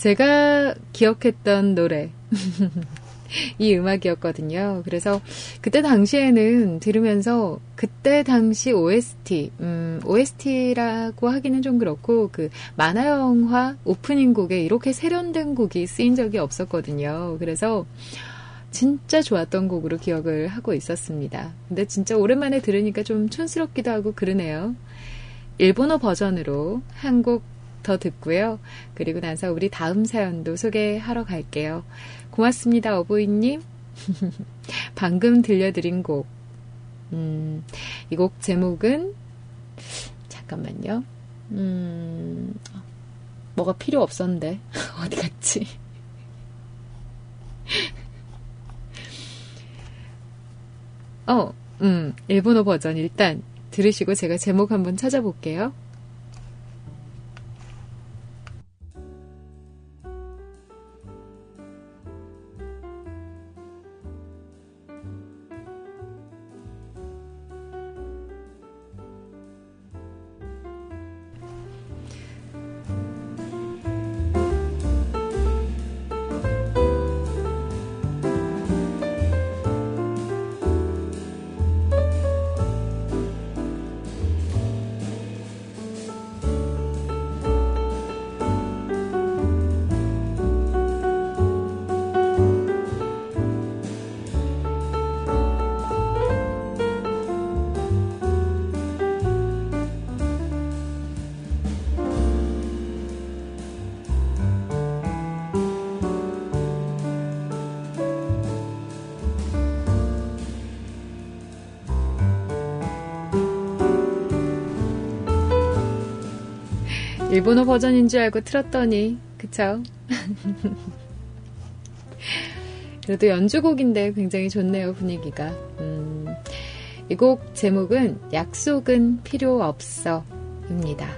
S1: 제가 기억했던 노래. 이 음악이었거든요. 그래서 그때 당시에는 들으면서 그때 당시 OST, 음, OST라고 하기는 좀 그렇고 그 만화 영화 오프닝 곡에 이렇게 세련된 곡이 쓰인 적이 없었거든요. 그래서 진짜 좋았던 곡으로 기억을 하고 있었습니다. 근데 진짜 오랜만에 들으니까 좀 촌스럽기도 하고 그러네요. 일본어 버전으로 한곡 더 듣고요. 그리고 나서 우리 다음 사연도 소개하러 갈게요. 고맙습니다, 어보이님. 방금 들려드린 곡. 음, 이 곡 제목은, 잠깐만요. 음, 뭐가 필요 없었는데. 어디 갔지? 어, 음, 일본어 버전 일단 들으시고 제가 제목 한번 찾아볼게요. 일본어 버전인 줄 알고 틀었더니 그쵸? 그래도 연주곡인데 굉장히 좋네요 분위기가 음, 이곡 제목은 약속은 필요 없어 입니다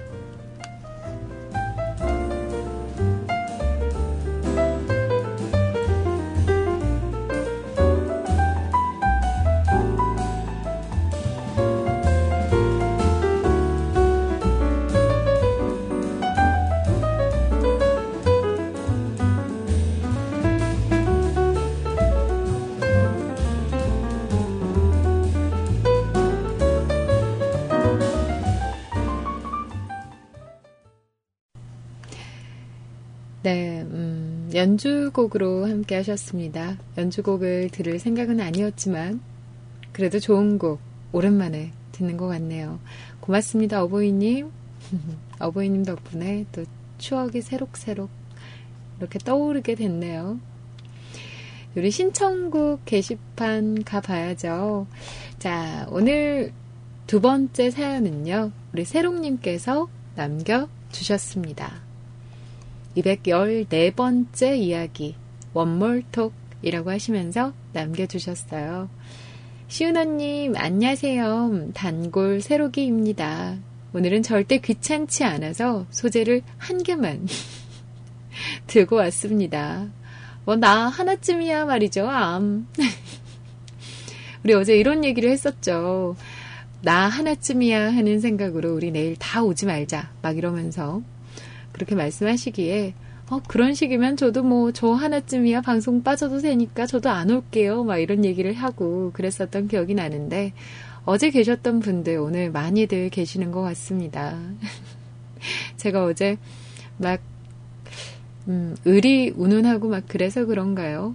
S1: 연주곡으로 함께 하셨습니다. 연주곡을 들을 생각은 아니었지만, 그래도 좋은 곡, 오랜만에 듣는 것 같네요. 고맙습니다, 어버이님. 어버이님 덕분에 또 추억이 새록새록 이렇게 떠오르게 됐네요. 우리 신청곡 게시판 가봐야죠. 자, 오늘 두 번째 사연은요, 우리 새록님께서 남겨주셨습니다. 214번째 이야기 원몰톡이라고 하시면서 남겨주셨어요. 시은언님 안녕하세요. 단골 새로기입니다. 오늘은 절대 귀찮지 않아서 소재를 한 개만 들고 왔습니다. 뭐 나 하나쯤이야 말이죠. 암. 우리 어제 이런 얘기를 했었죠. 나 하나쯤이야 하는 생각으로 우리 내일 다 오지 말자. 막 이러면서 그렇게 말씀하시기에 어, 그런 식이면 저도 뭐 저 하나쯤이야 방송 빠져도 되니까 저도 안 올게요. 막 이런 얘기를 하고 그랬었던 기억이 나는데 어제 계셨던 분들 오늘 많이들 계시는 것 같습니다. 제가 어제 막 음, 의리 운운하고 막 그래서 그런가요?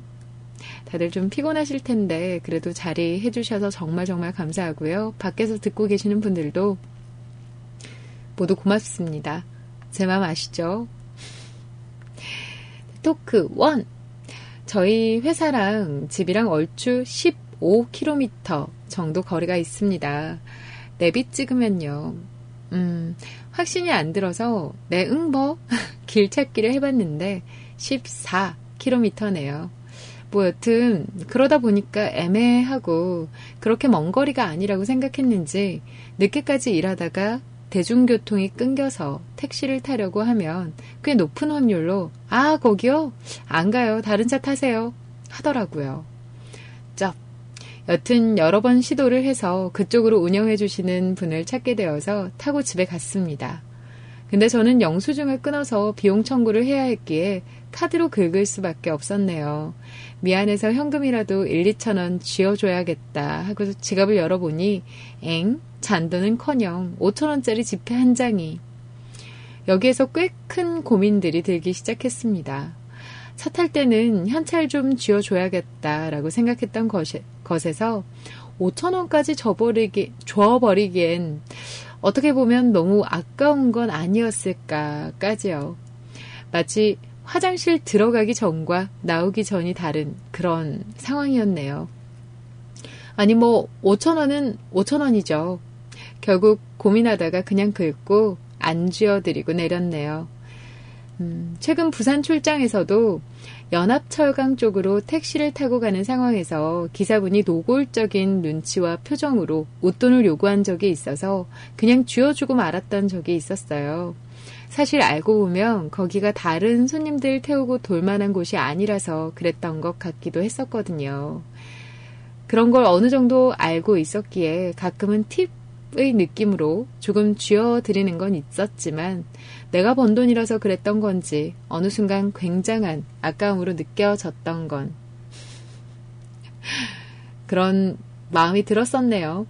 S1: 다들 좀 피곤하실 텐데 그래도 자리 해주셔서 정말 정말 감사하고요. 밖에서 듣고 계시는 분들도 모두 고맙습니다. 제 마음 아시죠? 토크 1. 저희 회사랑 집이랑 얼추 15km 정도 거리가 있습니다. 내비 찍으면요. 음, 확신이 안 들어서 내 네, 응버 뭐, 길 찾기를 해봤는데 14km네요. 뭐 여튼 그러다 보니까 애매하고 그렇게 먼 거리가 아니라고 생각했는지 늦게까지 일하다가 대중교통이 끊겨서 택시를 타려고 하면 꽤 높은 확률로 아, 거기요? 안 가요. 다른 차 타세요. 하더라고요. 쩝. 여튼 여러 번 시도를 해서 그쪽으로 운영해 주시는 분을 찾게 되어서 타고 집에 갔습니다. 근데 저는 영수증을 끊어서 비용 청구를 해야 했기에 카드로 긁을 수밖에 없었네요. 미안해서 현금이라도 1, 2천 원 쥐어줘야겠다 하고 지갑을 열어보니 엥? 잔돈은커녕 5천원짜리 지폐 한 장이 여기에서 꽤 큰 고민들이 들기 시작했습니다. 차 탈 때는 현찰 좀 쥐어줘야겠다라고 생각했던 것에, 것에서 5천원까지 저버리기, 줘버리기엔 어떻게 보면 너무 아까운 건 아니었을까까지요. 마치 화장실 들어가기 전과 나오기 전이 다른 그런 상황이었네요. 아니 뭐 5천원은 5천원이죠. 결국 고민하다가 그냥 긁고 안 쥐어드리고 내렸네요. 음, 최근 부산 출장에서도 연합철강 쪽으로 택시를 타고 가는 상황에서 기사분이 노골적인 눈치와 표정으로 웃돈을 요구한 적이 있어서 그냥 쥐어주고 말았던 적이 있었어요. 사실 알고 보면 거기가 다른 손님들 태우고 돌만한 곳이 아니라서 그랬던 것 같기도 했었거든요. 그런 걸 어느 정도 알고 있었기에 가끔은 팁의 느낌으로 조금 쥐어드리는 건 있었지만 내가 번 돈이라서 그랬던 건지 어느 순간 굉장한 아까움으로 느껴졌던 건 그런 마음이 들었었네요.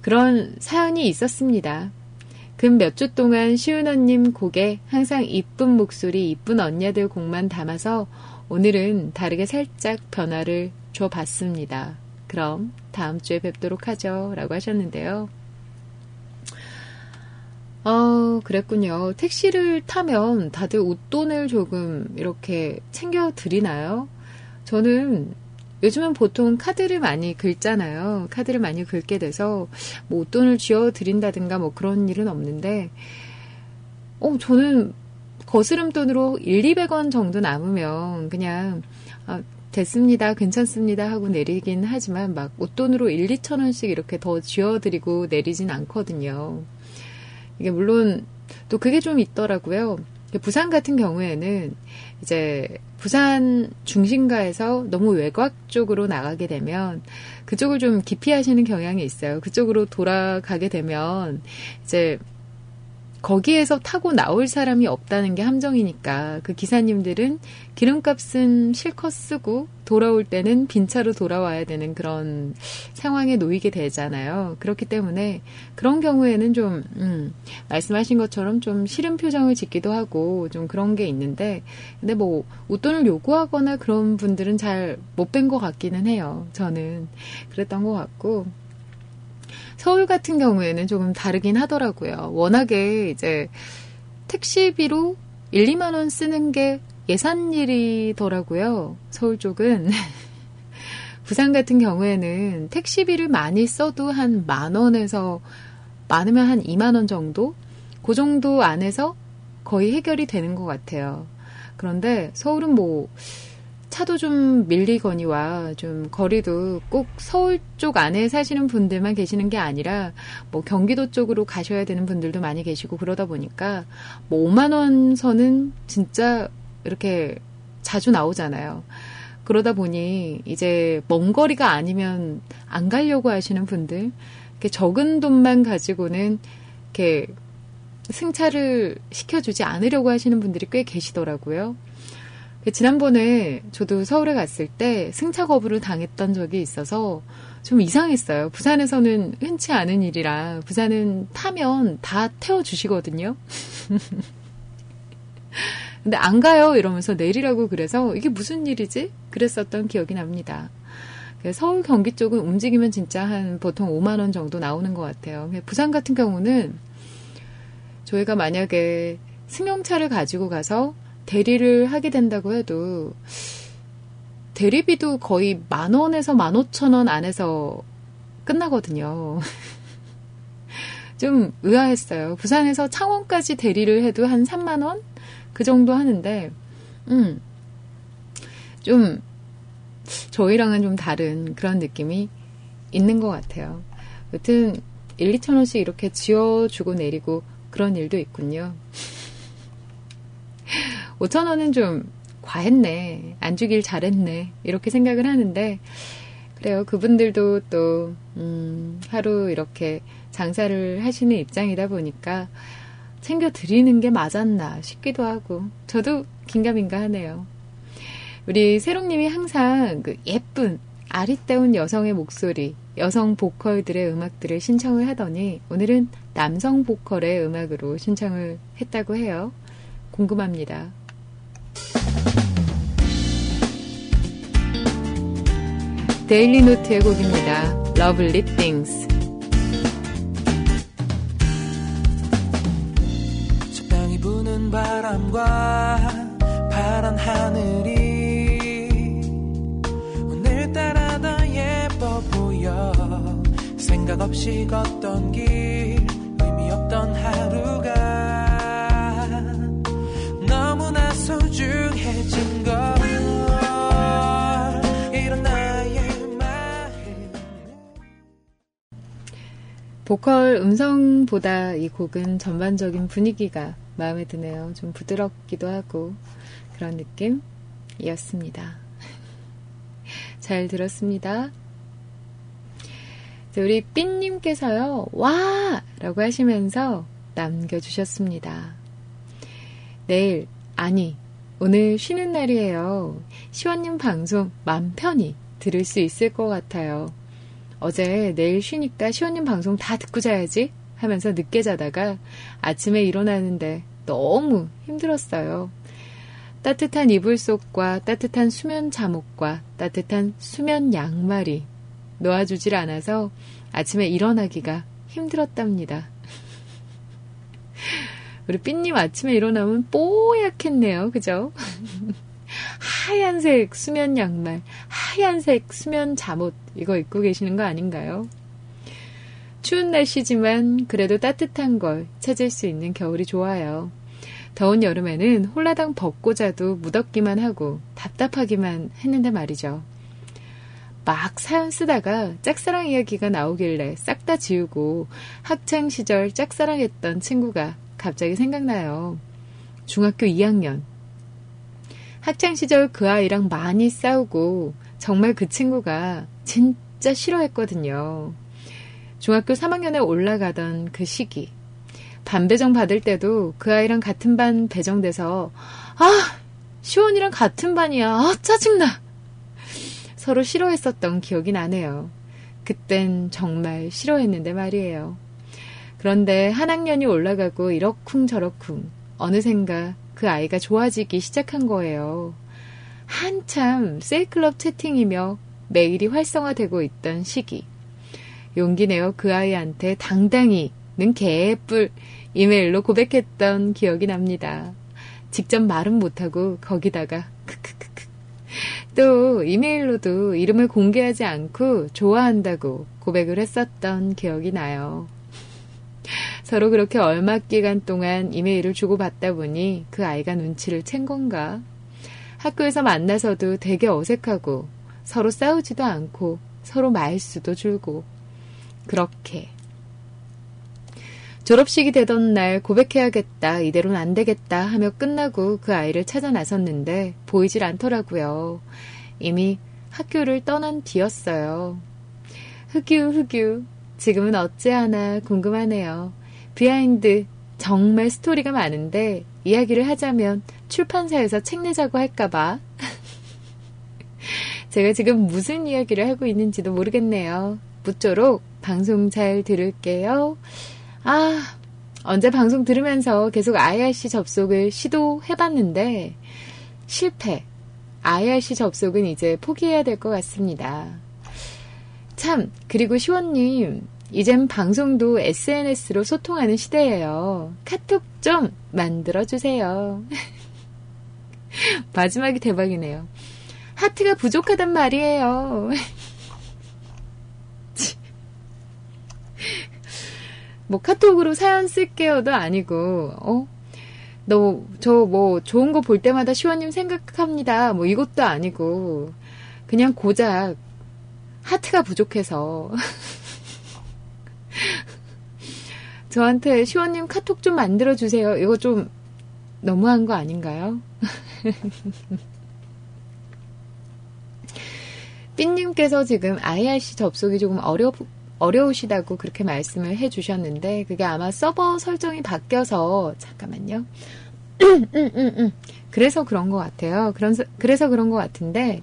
S1: 그런 사연이 있었습니다. 근몇주 동안 시은 언님 곡에 항상 이쁜 목소리, 이쁜 언니들 곡만 담아서 오늘은 다르게 살짝 변화를 줘봤습니다. 그럼 다음 주에 뵙도록 하죠. 라고 하셨는데요. 아, 그랬군요. 택시를 타면 다들 웃돈을 조금 이렇게 챙겨 드리나요? 저는 요즘은 보통 카드를 많이 긁잖아요. 카드를 많이 긁게 돼서 뭐 돈을 쥐어 드린다든가 뭐 그런 일은 없는데, 어, 저는 거스름돈으로 1, 200원 정도 남으면 그냥, 아, 됐습니다. 괜찮습니다. 하고 내리긴 하지만 막 웃돈으로 1, 2천원씩 이렇게 더 쥐어 드리고 내리진 않거든요. 이게 물론 또 그게 좀 있더라고요. 부산 같은 경우에는 이제 부산 중심가에서 너무 외곽 쪽으로 나가게 되면 그쪽을 좀 기피하시는 경향이 있어요. 그쪽으로 돌아가게 되면 이제 거기에서 타고 나올 사람이 없다는 게 함정이니까 그 기사님들은 기름값은 실컷 쓰고 돌아올 때는 빈차로 돌아와야 되는 그런 상황에 놓이게 되잖아요. 그렇기 때문에 그런 경우에는 좀 음, 말씀하신 것처럼 좀 싫은 표정을 짓기도 하고 좀 그런 게 있는데 근데 뭐 웃돈을 요구하거나 그런 분들은 잘 못뵌것 같기는 해요. 저는 그랬던 것 같고 서울 같은 경우에는 조금 다르긴 하더라고요. 워낙에 이제 택시비로 1, 2만 원 쓰는 게 예산일이더라고요. 서울 쪽은. 부산 같은 경우에는 택시비를 많이 써도 한만 원에서 많으면 한 2만 원 정도? 그 정도 안에서 거의 해결이 되는 것 같아요. 그런데 서울은 뭐 차도 좀 밀리거니와 좀 거리도 꼭 서울 쪽 안에 사시는 분들만 계시는 게 아니라 뭐 경기도 쪽으로 가셔야 되는 분들도 많이 계시고 그러다 보니까 뭐 5만 원 선은 진짜 이렇게 자주 나오잖아요. 그러다 보니 이제 먼 거리가 아니면 안 가려고 하시는 분들 이렇게 적은 돈만 가지고는 이렇게 승차를 시켜주지 않으려고 하시는 분들이 꽤 계시더라고요. 그 지난번에 저도 서울에 갔을 때 승차 거부를 당했던 적이 있어서 좀 이상했어요. 부산에서는 흔치 않은 일이라 부산은 타면 다 태워주시거든요. 근데 안 가요 이러면서 내리라고 그래서 이게 무슨 일이지? 그랬었던 기억이 납니다. 그 서울 경기 쪽은 움직이면 진짜 한 보통 5만 원 정도 나오는 것 같아요. 부산 같은 경우는 저희가 만약에 승용차를 가지고 가서 대리를 하게 된다고 해도 대리비도 거의 만 원에서 만 오천 원 안에서 끝나거든요. 좀 의아했어요. 부산에서 창원까지 대리를 해도 한 3만 원? 그 정도 하는데 음. 좀 저희랑은 좀 다른 그런 느낌이 있는 것 같아요. 여튼 1, 2천 원씩 이렇게 지어주고 내리고 그런 일도 있군요. 5천 원은 좀 과했네. 안 주길 잘했네. 이렇게 생각을 하는데, 그래요. 그분들도 또, 음, 하루 이렇게 장사를 하시는 입장이다 보니까 챙겨드리는 게 맞았나 싶기도 하고, 저도 긴가민가 하네요. 우리 새롱님이 항상 그 예쁜, 아리따운 여성의 목소리, 여성 보컬들의 음악들을 신청을 하더니 오늘은 남성 보컬의 음악으로 신청을 했다고 해요. 궁금합니다. 데일리 노트의 곡입니다. Lovely Things. 적당히 부는 바람과 파란 하늘이 오늘따라 더 예뻐 보여 생각 없이 걷던 길 보컬 음성보다 이 곡은 전반적인 분위기가 마음에 드네요. 좀 부드럽기도 하고 그런 느낌이었습니다. 잘 들었습니다. 우리 삔님께서요, 와! 라고 하시면서 남겨주셨습니다. 내일, 아니, 오늘 쉬는 날이에요. 시원님 방송 맘 편히 들을 수 있을 것 같아요. 어제 내일 쉬니까 시원님 방송 다 듣고 자야지 하면서 늦게 자다가 아침에 일어나는데 너무 힘들었어요. 따뜻한 이불 속과 따뜻한 수면 잠옷과 따뜻한 수면 양말이 놓아주질 않아서 아침에 일어나기가 힘들었답니다. 우리 삐님 아침에 일어나면 뽀얗겠네요. 그죠? 하얀색 수면 양말, 하얀색 수면 잠옷 이거 입고 계시는 거 아닌가요? 추운 날씨지만 그래도 따뜻한 걸 찾을 수 있는 겨울이 좋아요. 더운 여름에는 홀라당 벗고 자도 무덥기만 하고 답답하기만 했는데 말이죠. 막 사연 쓰다가 짝사랑 이야기가 나오길래 싹 다 지우고 학창 시절 짝사랑했던 친구가 갑자기 생각나요. 중학교 2학년 학창시절 그 아이랑 많이 싸우고 정말 그 친구가 진짜 싫어했거든요. 중학교 3학년에 올라가던 그 시기. 반 배정 받을 때도 그 아이랑 같은 반 배정돼서, 아! 시원이랑 같은 반이야. 아, 짜증나! 서로 싫어했었던 기억이 나네요. 그땐 정말 싫어했는데 말이에요. 그런데 한 학년이 올라가고 이러쿵저러쿵 어느샌가 그 아이가 좋아지기 시작한 거예요. 한참 셀클럽 채팅이며 매일이 활성화되고 있던 시기. 용기 내어 그 아이한테 당당히는 개뿔 이메일로 고백했던 기억이 납니다. 직접 말은 못하고 거기다가 크크크크. 또 이메일로도 이름을 공개하지 않고 좋아한다고 고백을 했었던 기억이 나요. 서로 그렇게 얼마기간 동안 이메일을 주고받다 보니 그 아이가 눈치를 챈 건가? 학교에서 만나서도 되게 어색하고 서로 싸우지도 않고 서로 말수도 줄고 그렇게 졸업식이 되던 날 고백해야겠다 이대로는 안 되겠다 하며 끝나고 그 아이를 찾아 나섰는데 보이질 않더라고요. 이미 학교를 떠난 뒤였어요. 흑유 흑유 지금은 어찌하나 궁금하네요. 비하인드 정말 스토리가 많은데 이야기를 하자면 출판사에서 책 내자고 할까봐. 제가 지금 무슨 이야기를 하고 있는지도 모르겠네요. 무쪼록 방송 잘 들을게요. 아, 언제 방송 들으면서 계속 IRC 접속을 시도해봤는데 실패. IRC 접속은 이제 포기해야 될 것 같습니다. 참, 그리고 시원님, 이젠 방송도 SNS로 소통하는 시대예요. 카톡 좀 만들어주세요. 마지막이 대박이네요. 하트가 부족하단 말이에요. 뭐 카톡으로 사연 쓸게요도 아니고, 어? 너, 저 뭐 좋은 거 볼 때마다 시원님 생각합니다. 뭐 이것도 아니고, 그냥 고작 하트가 부족해서 저한테 시원님 카톡 좀 만들어 주세요. 이거 좀 너무한 거 아닌가요? 삐님께서 지금 IRC 접속이 조금 어려, 어려우시다고 그렇게 말씀을 해 주셨는데, 그게 아마 서버 설정이 바뀌어서, 잠깐만요. 음, 음, 음, 그래서 그런 것 같아요. 그런, 그래서 그런 것 같은데,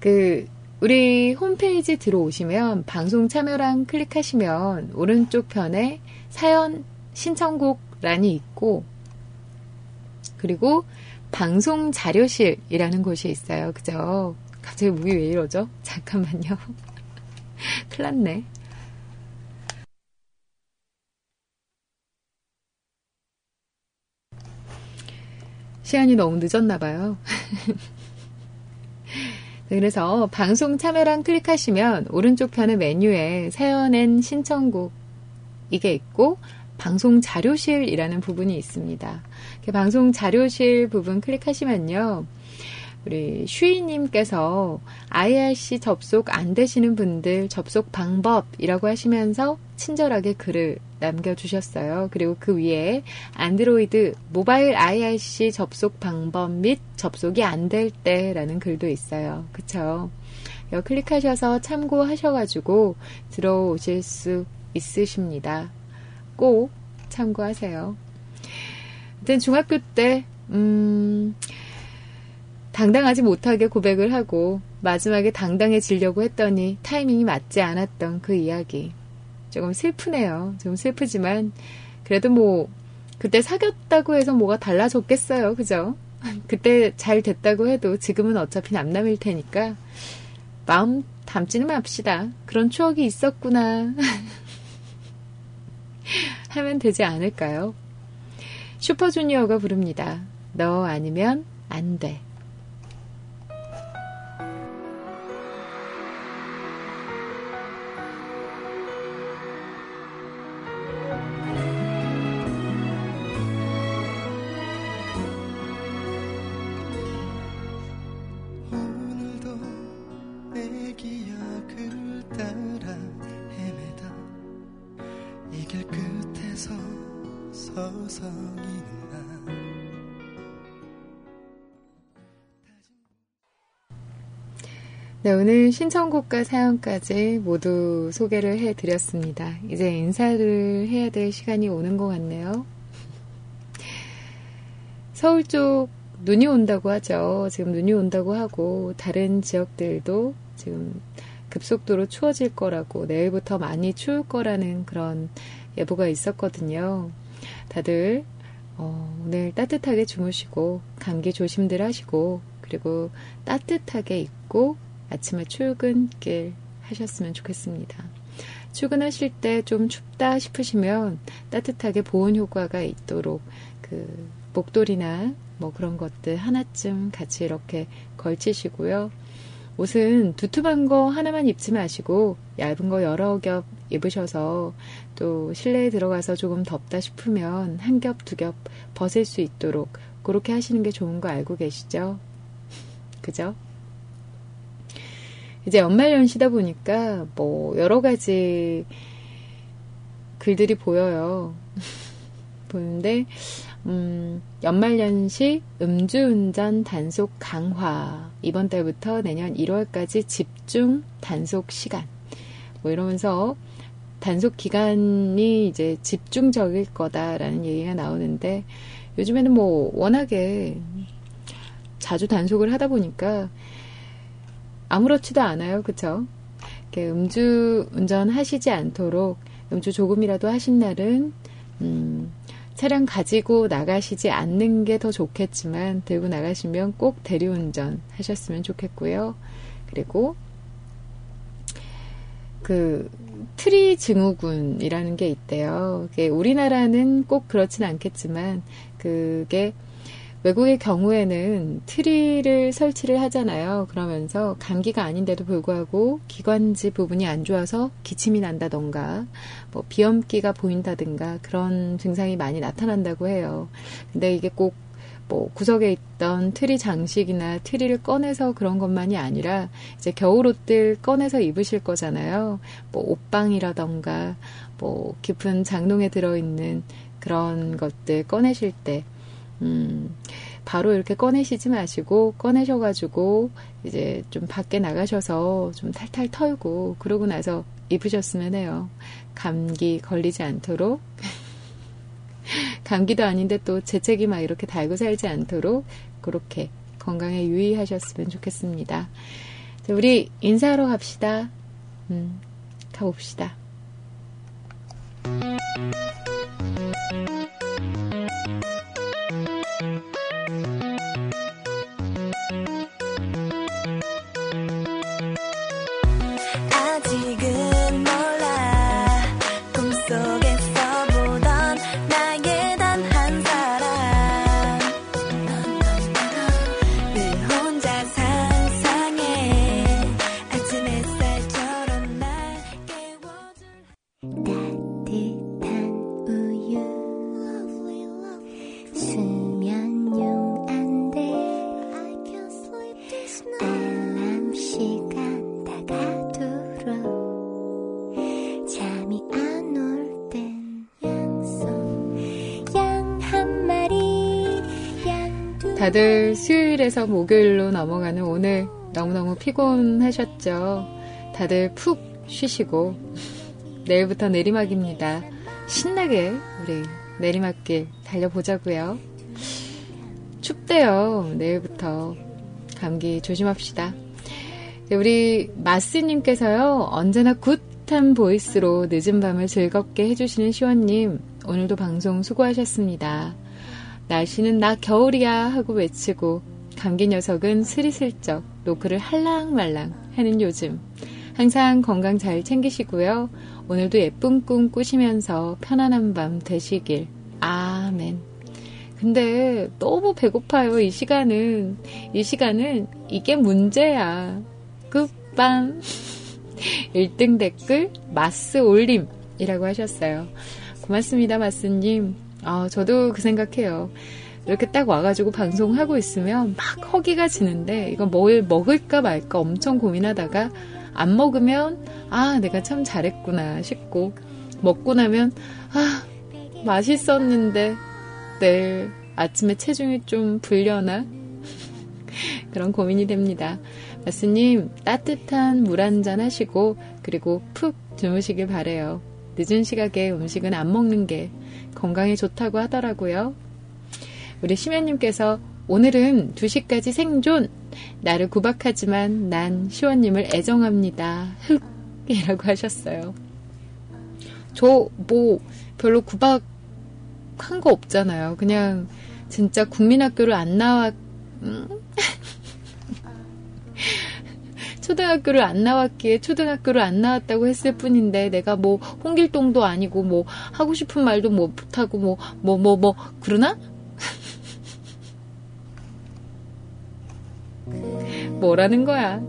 S1: 그, 우리 홈페이지 들어오시면 방송 참여랑 클릭하시면 오른쪽 편에 사연 신청곡 란이 있고 그리고 방송 자료실이라는 곳이 있어요. 그죠? 갑자기 목이 왜 이러죠? 잠깐만요. 클일 났네. 시간이 너무 늦었나봐요. 그래서 방송 참여랑 클릭하시면 오른쪽 편의 메뉴에 사연엔 신청곡 이게 있고 방송 자료실이라는 부분이 있습니다. 방송 자료실 부분 클릭하시면요. 우리 슈이님께서 IRC 접속 안 되시는 분들 접속 방법이라고 하시면서 친절하게 글을 남겨주셨어요. 그리고 그 위에 안드로이드 모바일 IRC 접속 방법 및 접속이 안 될 때라는 글도 있어요. 그쵸? 여 클릭하셔서 참고하셔가지고 들어오실 수 있으십니다. 꼭 참고하세요. 일단 중학교 때, 음, 당당하지 못하게 고백을 하고 마지막에 당당해지려고 했더니 타이밍이 맞지 않았던 그 이야기. 조금 슬프네요. 조금 슬프지만 그래도 뭐 그때 사귀었다고 해서 뭐가 달라졌겠어요. 그죠? 그때 잘 됐다고 해도 지금은 어차피 남남일 테니까 마음 담지는 맙시다. 그런 추억이 있었구나. 하면 되지 않을까요? 슈퍼주니어가 부릅니다. 너 아니면 안 돼. 네, 오늘 신청곡과 사연까지 모두 소개를 해드렸습니다. 이제 인사를 해야 될 시간이 오는 것 같네요. 서울 쪽 눈이 온다고 하죠. 지금 눈이 온다고 하고, 다른 지역들도 지금 급속도로 추워질 거라고, 내일부터 많이 추울 거라는 그런 예보가 있었거든요. 다들 어, 오늘 따뜻하게 주무시고 감기 조심들 하시고 그리고 따뜻하게 입고 아침에 출근길 하셨으면 좋겠습니다. 출근하실 때 좀 춥다 싶으시면 따뜻하게 보온 효과가 있도록 그 목도리나 뭐 그런 것들 하나쯤 같이 이렇게 걸치시고요. 옷은 두툼한 거 하나만 입지 마시고 얇은 거 여러 겹 입으셔서 또 실내에 들어가서 조금 덥다 싶으면 한 겹 두 겹 벗을 수 있도록 그렇게 하시는 게 좋은 거 알고 계시죠? 그죠? 이제 연말 연시다 보니까 뭐 여러 가지 글들이 보여요. 보는데 음, 연말연시 음주운전 단속 강화 이번 달부터 내년 1월까지 집중 단속 시간 뭐 이러면서 단속 기간이 이제 집중적일 거다라는 얘기가 나오는데 요즘에는 뭐 워낙에 자주 단속을 하다 보니까 아무렇지도 않아요. 그쵸? 음주 운전 하시지 않도록 음주 조금이라도 하신 날은 음, 차량 가지고 나가시지 않는 게 더 좋겠지만 들고 나가시면 꼭 대리운전 하셨으면 좋겠고요. 그리고 그 트리 증후군이라는 게 있대요. 그게 우리나라는 꼭 그렇진 않겠지만 그게 외국의 경우에는 트리를 설치를 하잖아요. 그러면서 감기가 아닌데도 불구하고 기관지 부분이 안 좋아서 기침이 난다던가, 뭐 비염기가 보인다든가 그런 증상이 많이 나타난다고 해요. 근데 이게 꼭뭐 구석에 있던 트리 장식이나 트리를 꺼내서 그런 것만이 아니라 이제 겨울 옷들 꺼내서 입으실 거잖아요. 뭐 옷방이라던가 뭐 깊은 장롱에 들어있는 그런 것들 꺼내실 때, 음, 바로 이렇게 꺼내시지 마시고 꺼내셔가지고 이제 좀 밖에 나가셔서 좀 탈탈 털고 그러고 나서 입으셨으면 해요. 감기 걸리지 않도록. 감기도 아닌데 또 재채기 막 이렇게 달고 살지 않도록 그렇게 건강에 유의하셨으면 좋겠습니다. 자, 우리 인사하러 갑시다. 음, 가봅시다. 다들 수요일에서 목요일로 넘어가는 오늘 너무너무 피곤하셨죠? 다들 푹 쉬시고 내일부터 내리막입니다. 신나게 우리 내리막길 달려보자고요. 춥대요. 내일부터 감기 조심합시다. 네, 우리 마스님께서요 언제나 굿한 보이스로 늦은 밤을 즐겁게 해주시는 시원님 오늘도 방송 수고하셨습니다. 날씨는 나 겨울이야 하고 외치고 감기 녀석은 스리슬쩍 노크를 할랑말랑 하는 요즘. 항상 건강 잘 챙기시고요. 오늘도 예쁜 꿈 꾸시면서 편안한 밤 되시길. 아멘. 근데 너무 배고파요. 이 시간은 이 시간은 이게 문제야. 굿밤. 1등 댓글 마스 올림이라고 하셨어요. 고맙습니다, 마스님. 아, 저도 그 생각해요. 이렇게 딱 와가지고 방송하고 있으면 막 허기가 지는데 이거 뭘 먹을까 말까 엄청 고민하다가 안 먹으면 아, 내가 참 잘했구나 싶고 먹고 나면 아, 맛있었는데 내일 아침에 체중이 좀 불려나? 그런 고민이 됩니다. 마스님, 따뜻한 물 한잔 하시고, 그리고 푹 주무시길 바래요. 늦은 시각에 음식은 안 먹는 게 건강에 좋다고 하더라고요. 우리 시연님께서 오늘은 2시까지 생존! 나를 구박하지만 난 시원님을 애정합니다. 흑! 이라고 하셨어요. 저 뭐 별로 구박한 거 없잖아요. 그냥 진짜 국민학교를 안 나왔, 음? 초등학교를 안 나왔기에 초등학교를 안 나왔다고 했을 뿐인데 내가 뭐 홍길동도 아니고 뭐 하고 싶은 말도 뭐 못하고 뭐뭐뭐뭐 뭐, 뭐, 그러나? 뭐라는 거야.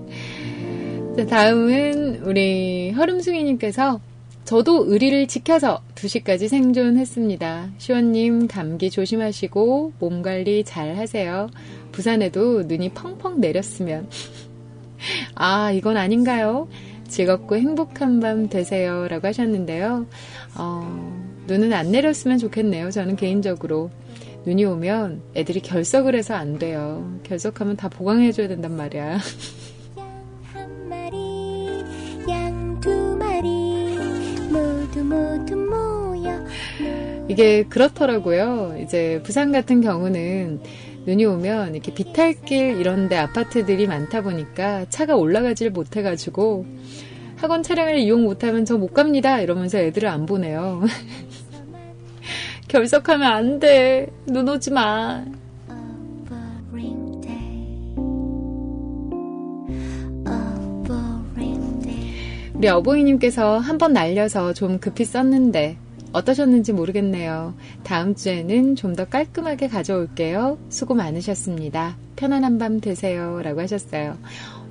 S1: 자, 다음은 우리 허름숭이님께서 저도 의리를 지켜서 2시까지 생존했습니다. 시원님 감기 조심하시고 몸 관리 잘 하세요. 부산에도 눈이 펑펑 내렸으면. 아, 이건 아닌가요? 즐겁고 행복한 밤 되세요. 라고 하셨는데요. 어, 눈은 안 내렸으면 좋겠네요. 저는 개인적으로. 눈이 오면 애들이 결석을 해서 안 돼요. 결석하면 다 보강해줘야 된단 말이야. 이게 그렇더라고요. 이제 부산 같은 경우는 눈이 오면 이렇게 비탈길 이런데 아파트들이 많다 보니까 차가 올라가질 못해가지고 학원 차량을 이용 못하면 저 못 갑니다 이러면서 애들을 안 보내요. 결석하면 안 돼. 눈 오지 마. 우리 어버이님께서 한 번 날려서 좀 급히 썼는데 어떠셨는지 모르겠네요. 다음 주에는 좀 더 깔끔하게 가져올게요. 수고 많으셨습니다. 편안한 밤 되세요. 라고 하셨어요.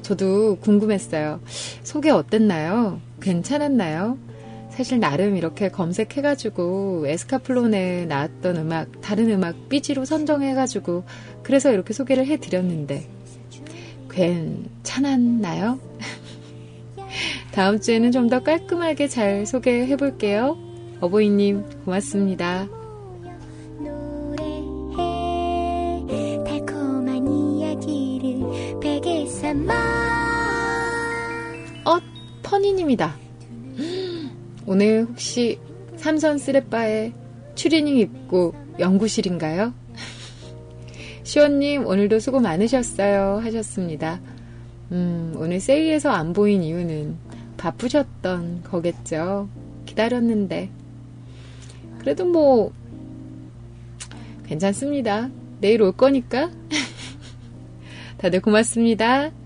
S1: 저도 궁금했어요. 소개 어땠나요? 괜찮았나요? 사실 나름 이렇게 검색해가지고 에스카플론에 나왔던 음악, 다른 음악 삐지로 선정해가지고 그래서 이렇게 소개를 해드렸는데 괜찮았나요? 다음 주에는 좀 더 깔끔하게 잘 소개해볼게요. 어버이님 고맙습니다. 어, 퍼니님이다. 오늘 혹시 삼선 쓰레빠에 추리닝 입고 연구실인가요? 시원님, 오늘도 수고 많으셨어요. 하셨습니다. 음, 오늘 세이에서 안 보인 이유는 바쁘셨던 거겠죠. 기다렸는데 그래도 뭐, 괜찮습니다. 내일 올 거니까. 다들 고맙습니다.